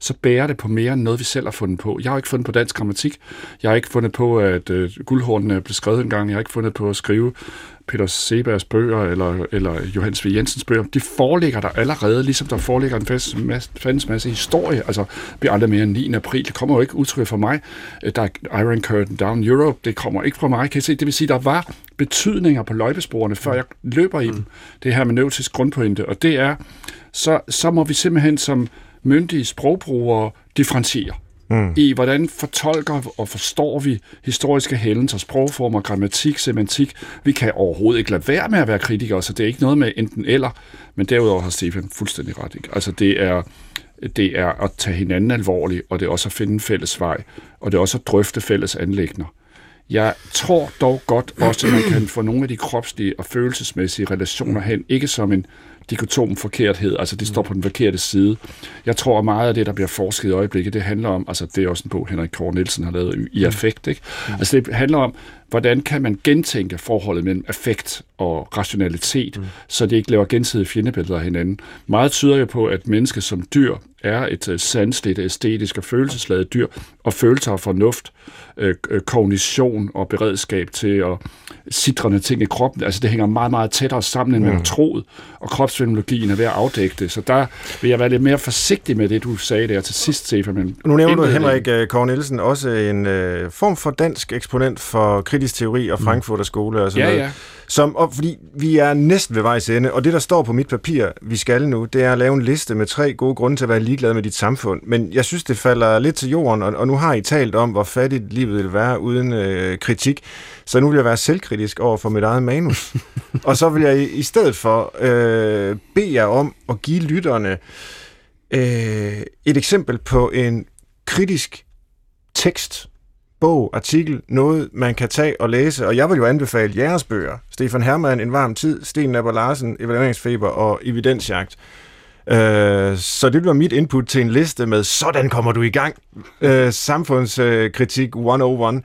så bærer det på mere end noget, vi selv har fundet på. Jeg har ikke fundet på dansk grammatik. Jeg har ikke fundet på, at øh, guldhornene blev skrevet engang. Jeg har ikke fundet på at skrive Peter Sebergs bøger eller, eller Johannes V. Jensens bøger. De foreligger der allerede, ligesom der foreligger en fælles masse, masse historie. Altså, bliver aldrig mere end 9. april. Det kommer jo ikke udtryk fra mig. Øh, der er Iron Curtain Down Europe. Det kommer ikke fra mig, kan I se. Det vil sige, der var betydninger på løjpesporene, før jeg løber i dem. Det her med nøvtisk grundpointe. Og det er, så, så må vi simpelthen som myndige sprogbrugere differentiere mm. i, hvordan fortolker og forstår vi historiske hændelser, sprogformer, grammatik, semantik. Vi kan overhovedet ikke lade være med at være kritikere, så det er ikke noget med enten eller, men derudover har Stefan fuldstændig ret. Ikke? Altså det er, det er at tage hinanden alvorligt, og det er også at finde en fælles vej, og det er også at drøfte fælles anlægner. Jeg tror dog godt også, at man kan få nogle af de kropslige og følelsesmæssige relationer hen, ikke som en dikotom forkerthed, altså det står på den forkerte side. Jeg tror, at meget af det, der bliver forsket i øjeblikket, det handler om, altså det er også en bog, Henrik Kåre Nielsen har lavet i affekt, ikke? Altså det handler om, hvordan kan man gentænke forholdet mellem affekt og rationalitet, mm. så det ikke laver gensidige fjendebilleder af hinanden. Meget tyder jo på, at mennesket som dyr er et uh, sandsligt, æstetisk og følelsesladet dyr, og følelser og fornuft, øh, kognition og beredskab til at sidrende ting i kroppen. Altså det hænger meget, meget tættere sammen, end man mm. troet, og kropsfenomenologien er ved at afdække det. Så der vil jeg være lidt mere forsigtig med det, du sagde der til sidst, Stefan. Men nu nævner du Henrik øh, Kåre Nielsen, også en øh, form for dansk eksponent for kritisk teori og mm. Frankfurter skole og sådan ja, noget. Ja. Som, og fordi vi er næsten ved vejs ende, og det, der står på mit papir, vi skal nu, det er at lave en liste med tre gode grunde til at være ligeglad med dit samfund. Men jeg synes, det falder lidt til jorden, og, og nu har I talt om, hvor fattigt livet vil være uden øh, kritik. Så nu vil jeg være selvkritisk over for mit eget manus. (laughs) og så vil jeg i, i stedet for øh, bede jer om at give lytterne øh, et eksempel på en kritisk tekst, bog, artikel, noget, man kan tage og læse. Og jeg vil jo anbefale jeres bøger. Stefan Hermann, En varm tid, Sten Napper Larsen, Evalueringsfeber og Evidensjagt. Øh, så det bliver mit input til en liste med, sådan kommer du i gang. Øh, samfundskritik øh, 101.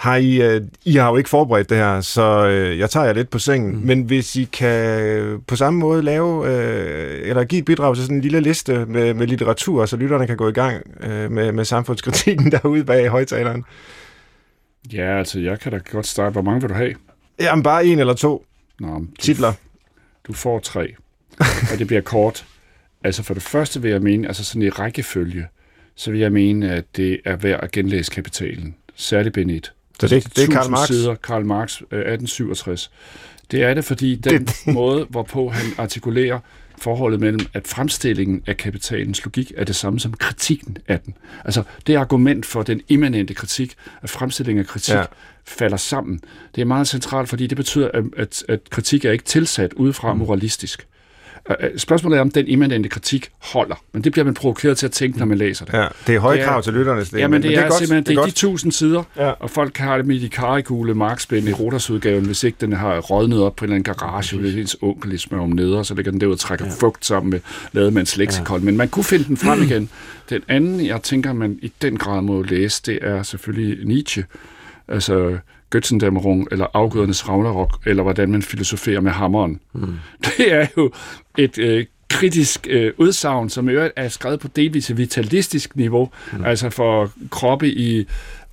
Har I, øh, I har jo ikke forberedt det her, så øh, jeg tager jer lidt på sengen. Mm. Men hvis I kan på samme måde lave, øh, eller give et bidrag til sådan en lille liste med, med litteratur, så lytterne kan gå i gang øh, med, med samfundskritikken (laughs) derude bag højtaleren. Ja, altså jeg kan da godt starte. Hvor mange vil du have? Jamen bare en eller to Nå, du, titler. Du får tre, og det bliver kort. (laughs) Altså for det første vil jeg mene, altså sådan i rækkefølge, så vil jeg mene, at det er værd at genlæse kapitalen. Særligt bind 1. Så det, det er Karl Marx? Sider, Karl Marx, 1867. Øh, det er det, fordi den (laughs) det, måde, hvorpå han artikulerer forholdet mellem, at fremstillingen af kapitalens logik er det samme som kritikken af den. Altså, det argument for den immanente kritik, at fremstillingen af kritik ja. falder sammen, det er meget centralt, fordi det betyder, at, at, at kritik er ikke tilsat udefra mm. moralistisk. Spørgsmålet er, om den immanente kritik holder. Men det bliver man provokeret til at tænke, når man læser det. Ja, det er høje det er, krav til lytterne. Det, ja, men, men det, det er, er godt, simpelthen det er, det er de tusind sider, ja. og folk har det med de karikule markspænd i Rotas-udgaven, hvis ikke den har rådnet op på en eller anden garage, hvor det er ens onkel smør om neder, så ligger den derud og trækker ja. fugt sammen med lademands leksikon. Ja. Men man kunne finde den frem igen. Den anden, jeg tænker, man i den grad må læse, det er selvfølgelig Nietzsche. Altså Götzendämmerung, eller afgødernes Ragnarok, eller hvordan man filosoferer med hammeren. Mm. Det er jo et øh, kritisk øh, udsagn, som i øvrigt er skrevet på delvis vitalistisk niveau, mm. altså for kroppe i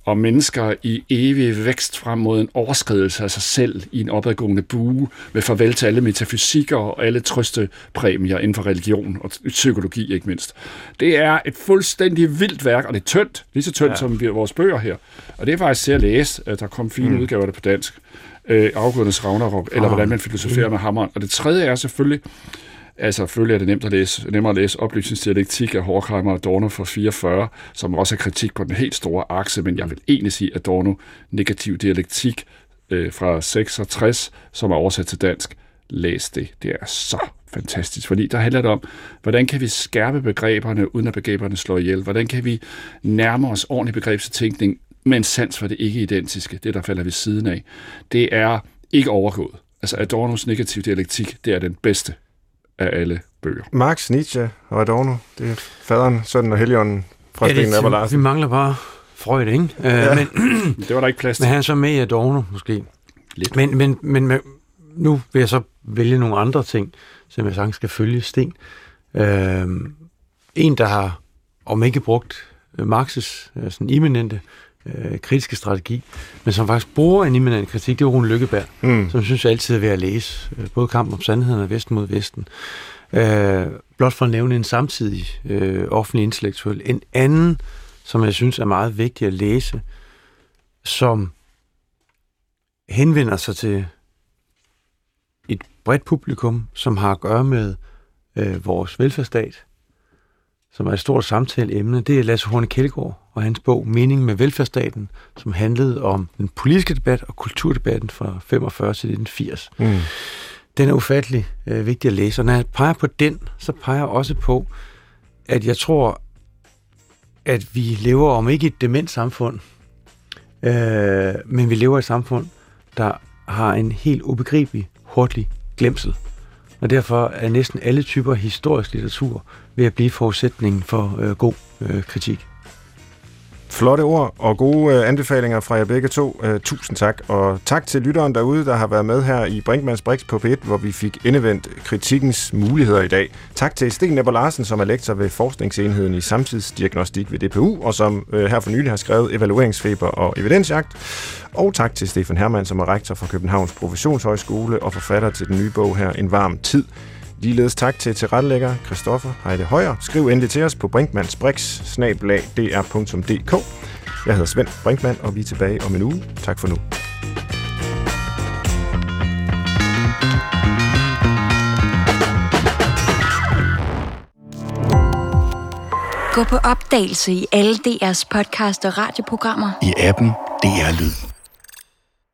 og mennesker i evig vækst frem mod en overskridelse af sig selv i en opadgående bue, med farvel til alle metafysikker og alle trøstepræmier inden for religion og psykologi ikke mindst. Det er et fuldstændig vildt værk, og det er tyndt, lige så tyndt ja. som vores bøger her. Og det er faktisk til at læse. Der kom fine mm. udgaver af det på dansk. Øh, Afgåendes Ragnarok, eller ah. hvordan man filosoferer mm. med hammeren. Og det tredje er selvfølgelig, Altså, selvfølgelig er det nemt at læse, nemmere at læse oplysningsdialektik af Horkheimer og Adorno fra 44, som også er kritik på den helt store akse, men jeg vil egentlig sige Adorno negativ dialektik øh, fra 66, som er oversat til dansk. Læs det. Det er så fantastisk, fordi der handler det om, hvordan kan vi skærpe begreberne, uden at begreberne slår ihjel? Hvordan kan vi nærme os ordentlig begrebstænkning men sans for det ikke-identiske, det der falder ved siden af? Det er ikke overgået. Altså Adornos negativ dialektik, det er den bedste af alle bøger. Marx, Nietzsche og Adorno, det er faderen, sønnen og helligånden fra ja, Sten Larsen. Vi mangler bare Freud, ikke? Uh, ja. men, det var der ikke plads til. Men han er så med i Adorno, måske. Lidt. Men, men, men, men nu vil jeg så vælge nogle andre ting, som jeg sagtens skal følge Sten. Uh, en, der har, om ikke brugt Marx's sådan immanente øh, kritiske strategi, men som faktisk bruger en immanent kritik, det er Rune Lykkeberg, mm. som synes altid er ved at læse, øh, både kamp om sandheden og Vesten mod Vesten. Øh, blot for at nævne en samtidig øh, offentlig intellektuel. En anden, som jeg synes er meget vigtig at læse, som henvender sig til et bredt publikum, som har at gøre med øh, vores velfærdsstat, som er et stort samtaleemne, det er Lasse Horne Kjeldgaard og hans bog Mening med velfærdsstaten, som handlede om den politiske debat og kulturdebatten fra 45 til 1980. Mm. Den er ufattelig øh, vigtig at læse, og når jeg peger på den, så peger jeg også på, at jeg tror, at vi lever om ikke et dement samfund, øh, men vi lever i et samfund, der har en helt ubegribelig hurtig glemsel. Og derfor er næsten alle typer historisk litteratur ved at blive forudsætningen for øh, god øh, kritik. Flotte ord og gode øh, anbefalinger fra jer begge to. Uh, tusind tak. Og tak til lytteren derude, der har været med her i Brinkmanns Brix på P1, hvor vi fik indevendt kritikkens muligheder i dag. Tak til Sten Nepper Larsen, som er lektor ved Forskningsenheden i Samtidsdiagnostik ved DPU, og som øh, her for nylig har skrevet Evalueringsfeber og Evidensjagt. Og tak til Stefan Hermann, som er rektor for Københavns Professionshøjskole og forfatter til den nye bog her, En varm tid. Ligeledes tak til tilrettelægger Christoffer Heide Højer. Skriv endelig til os på brinkmannsbrix.dr.dk. Jeg hedder Svend Brinkmann, og vi er tilbage om en uge. Tak for nu. Gå på opdagelse i alle DR's podcast og radioprogrammer. I appen DR Lyd.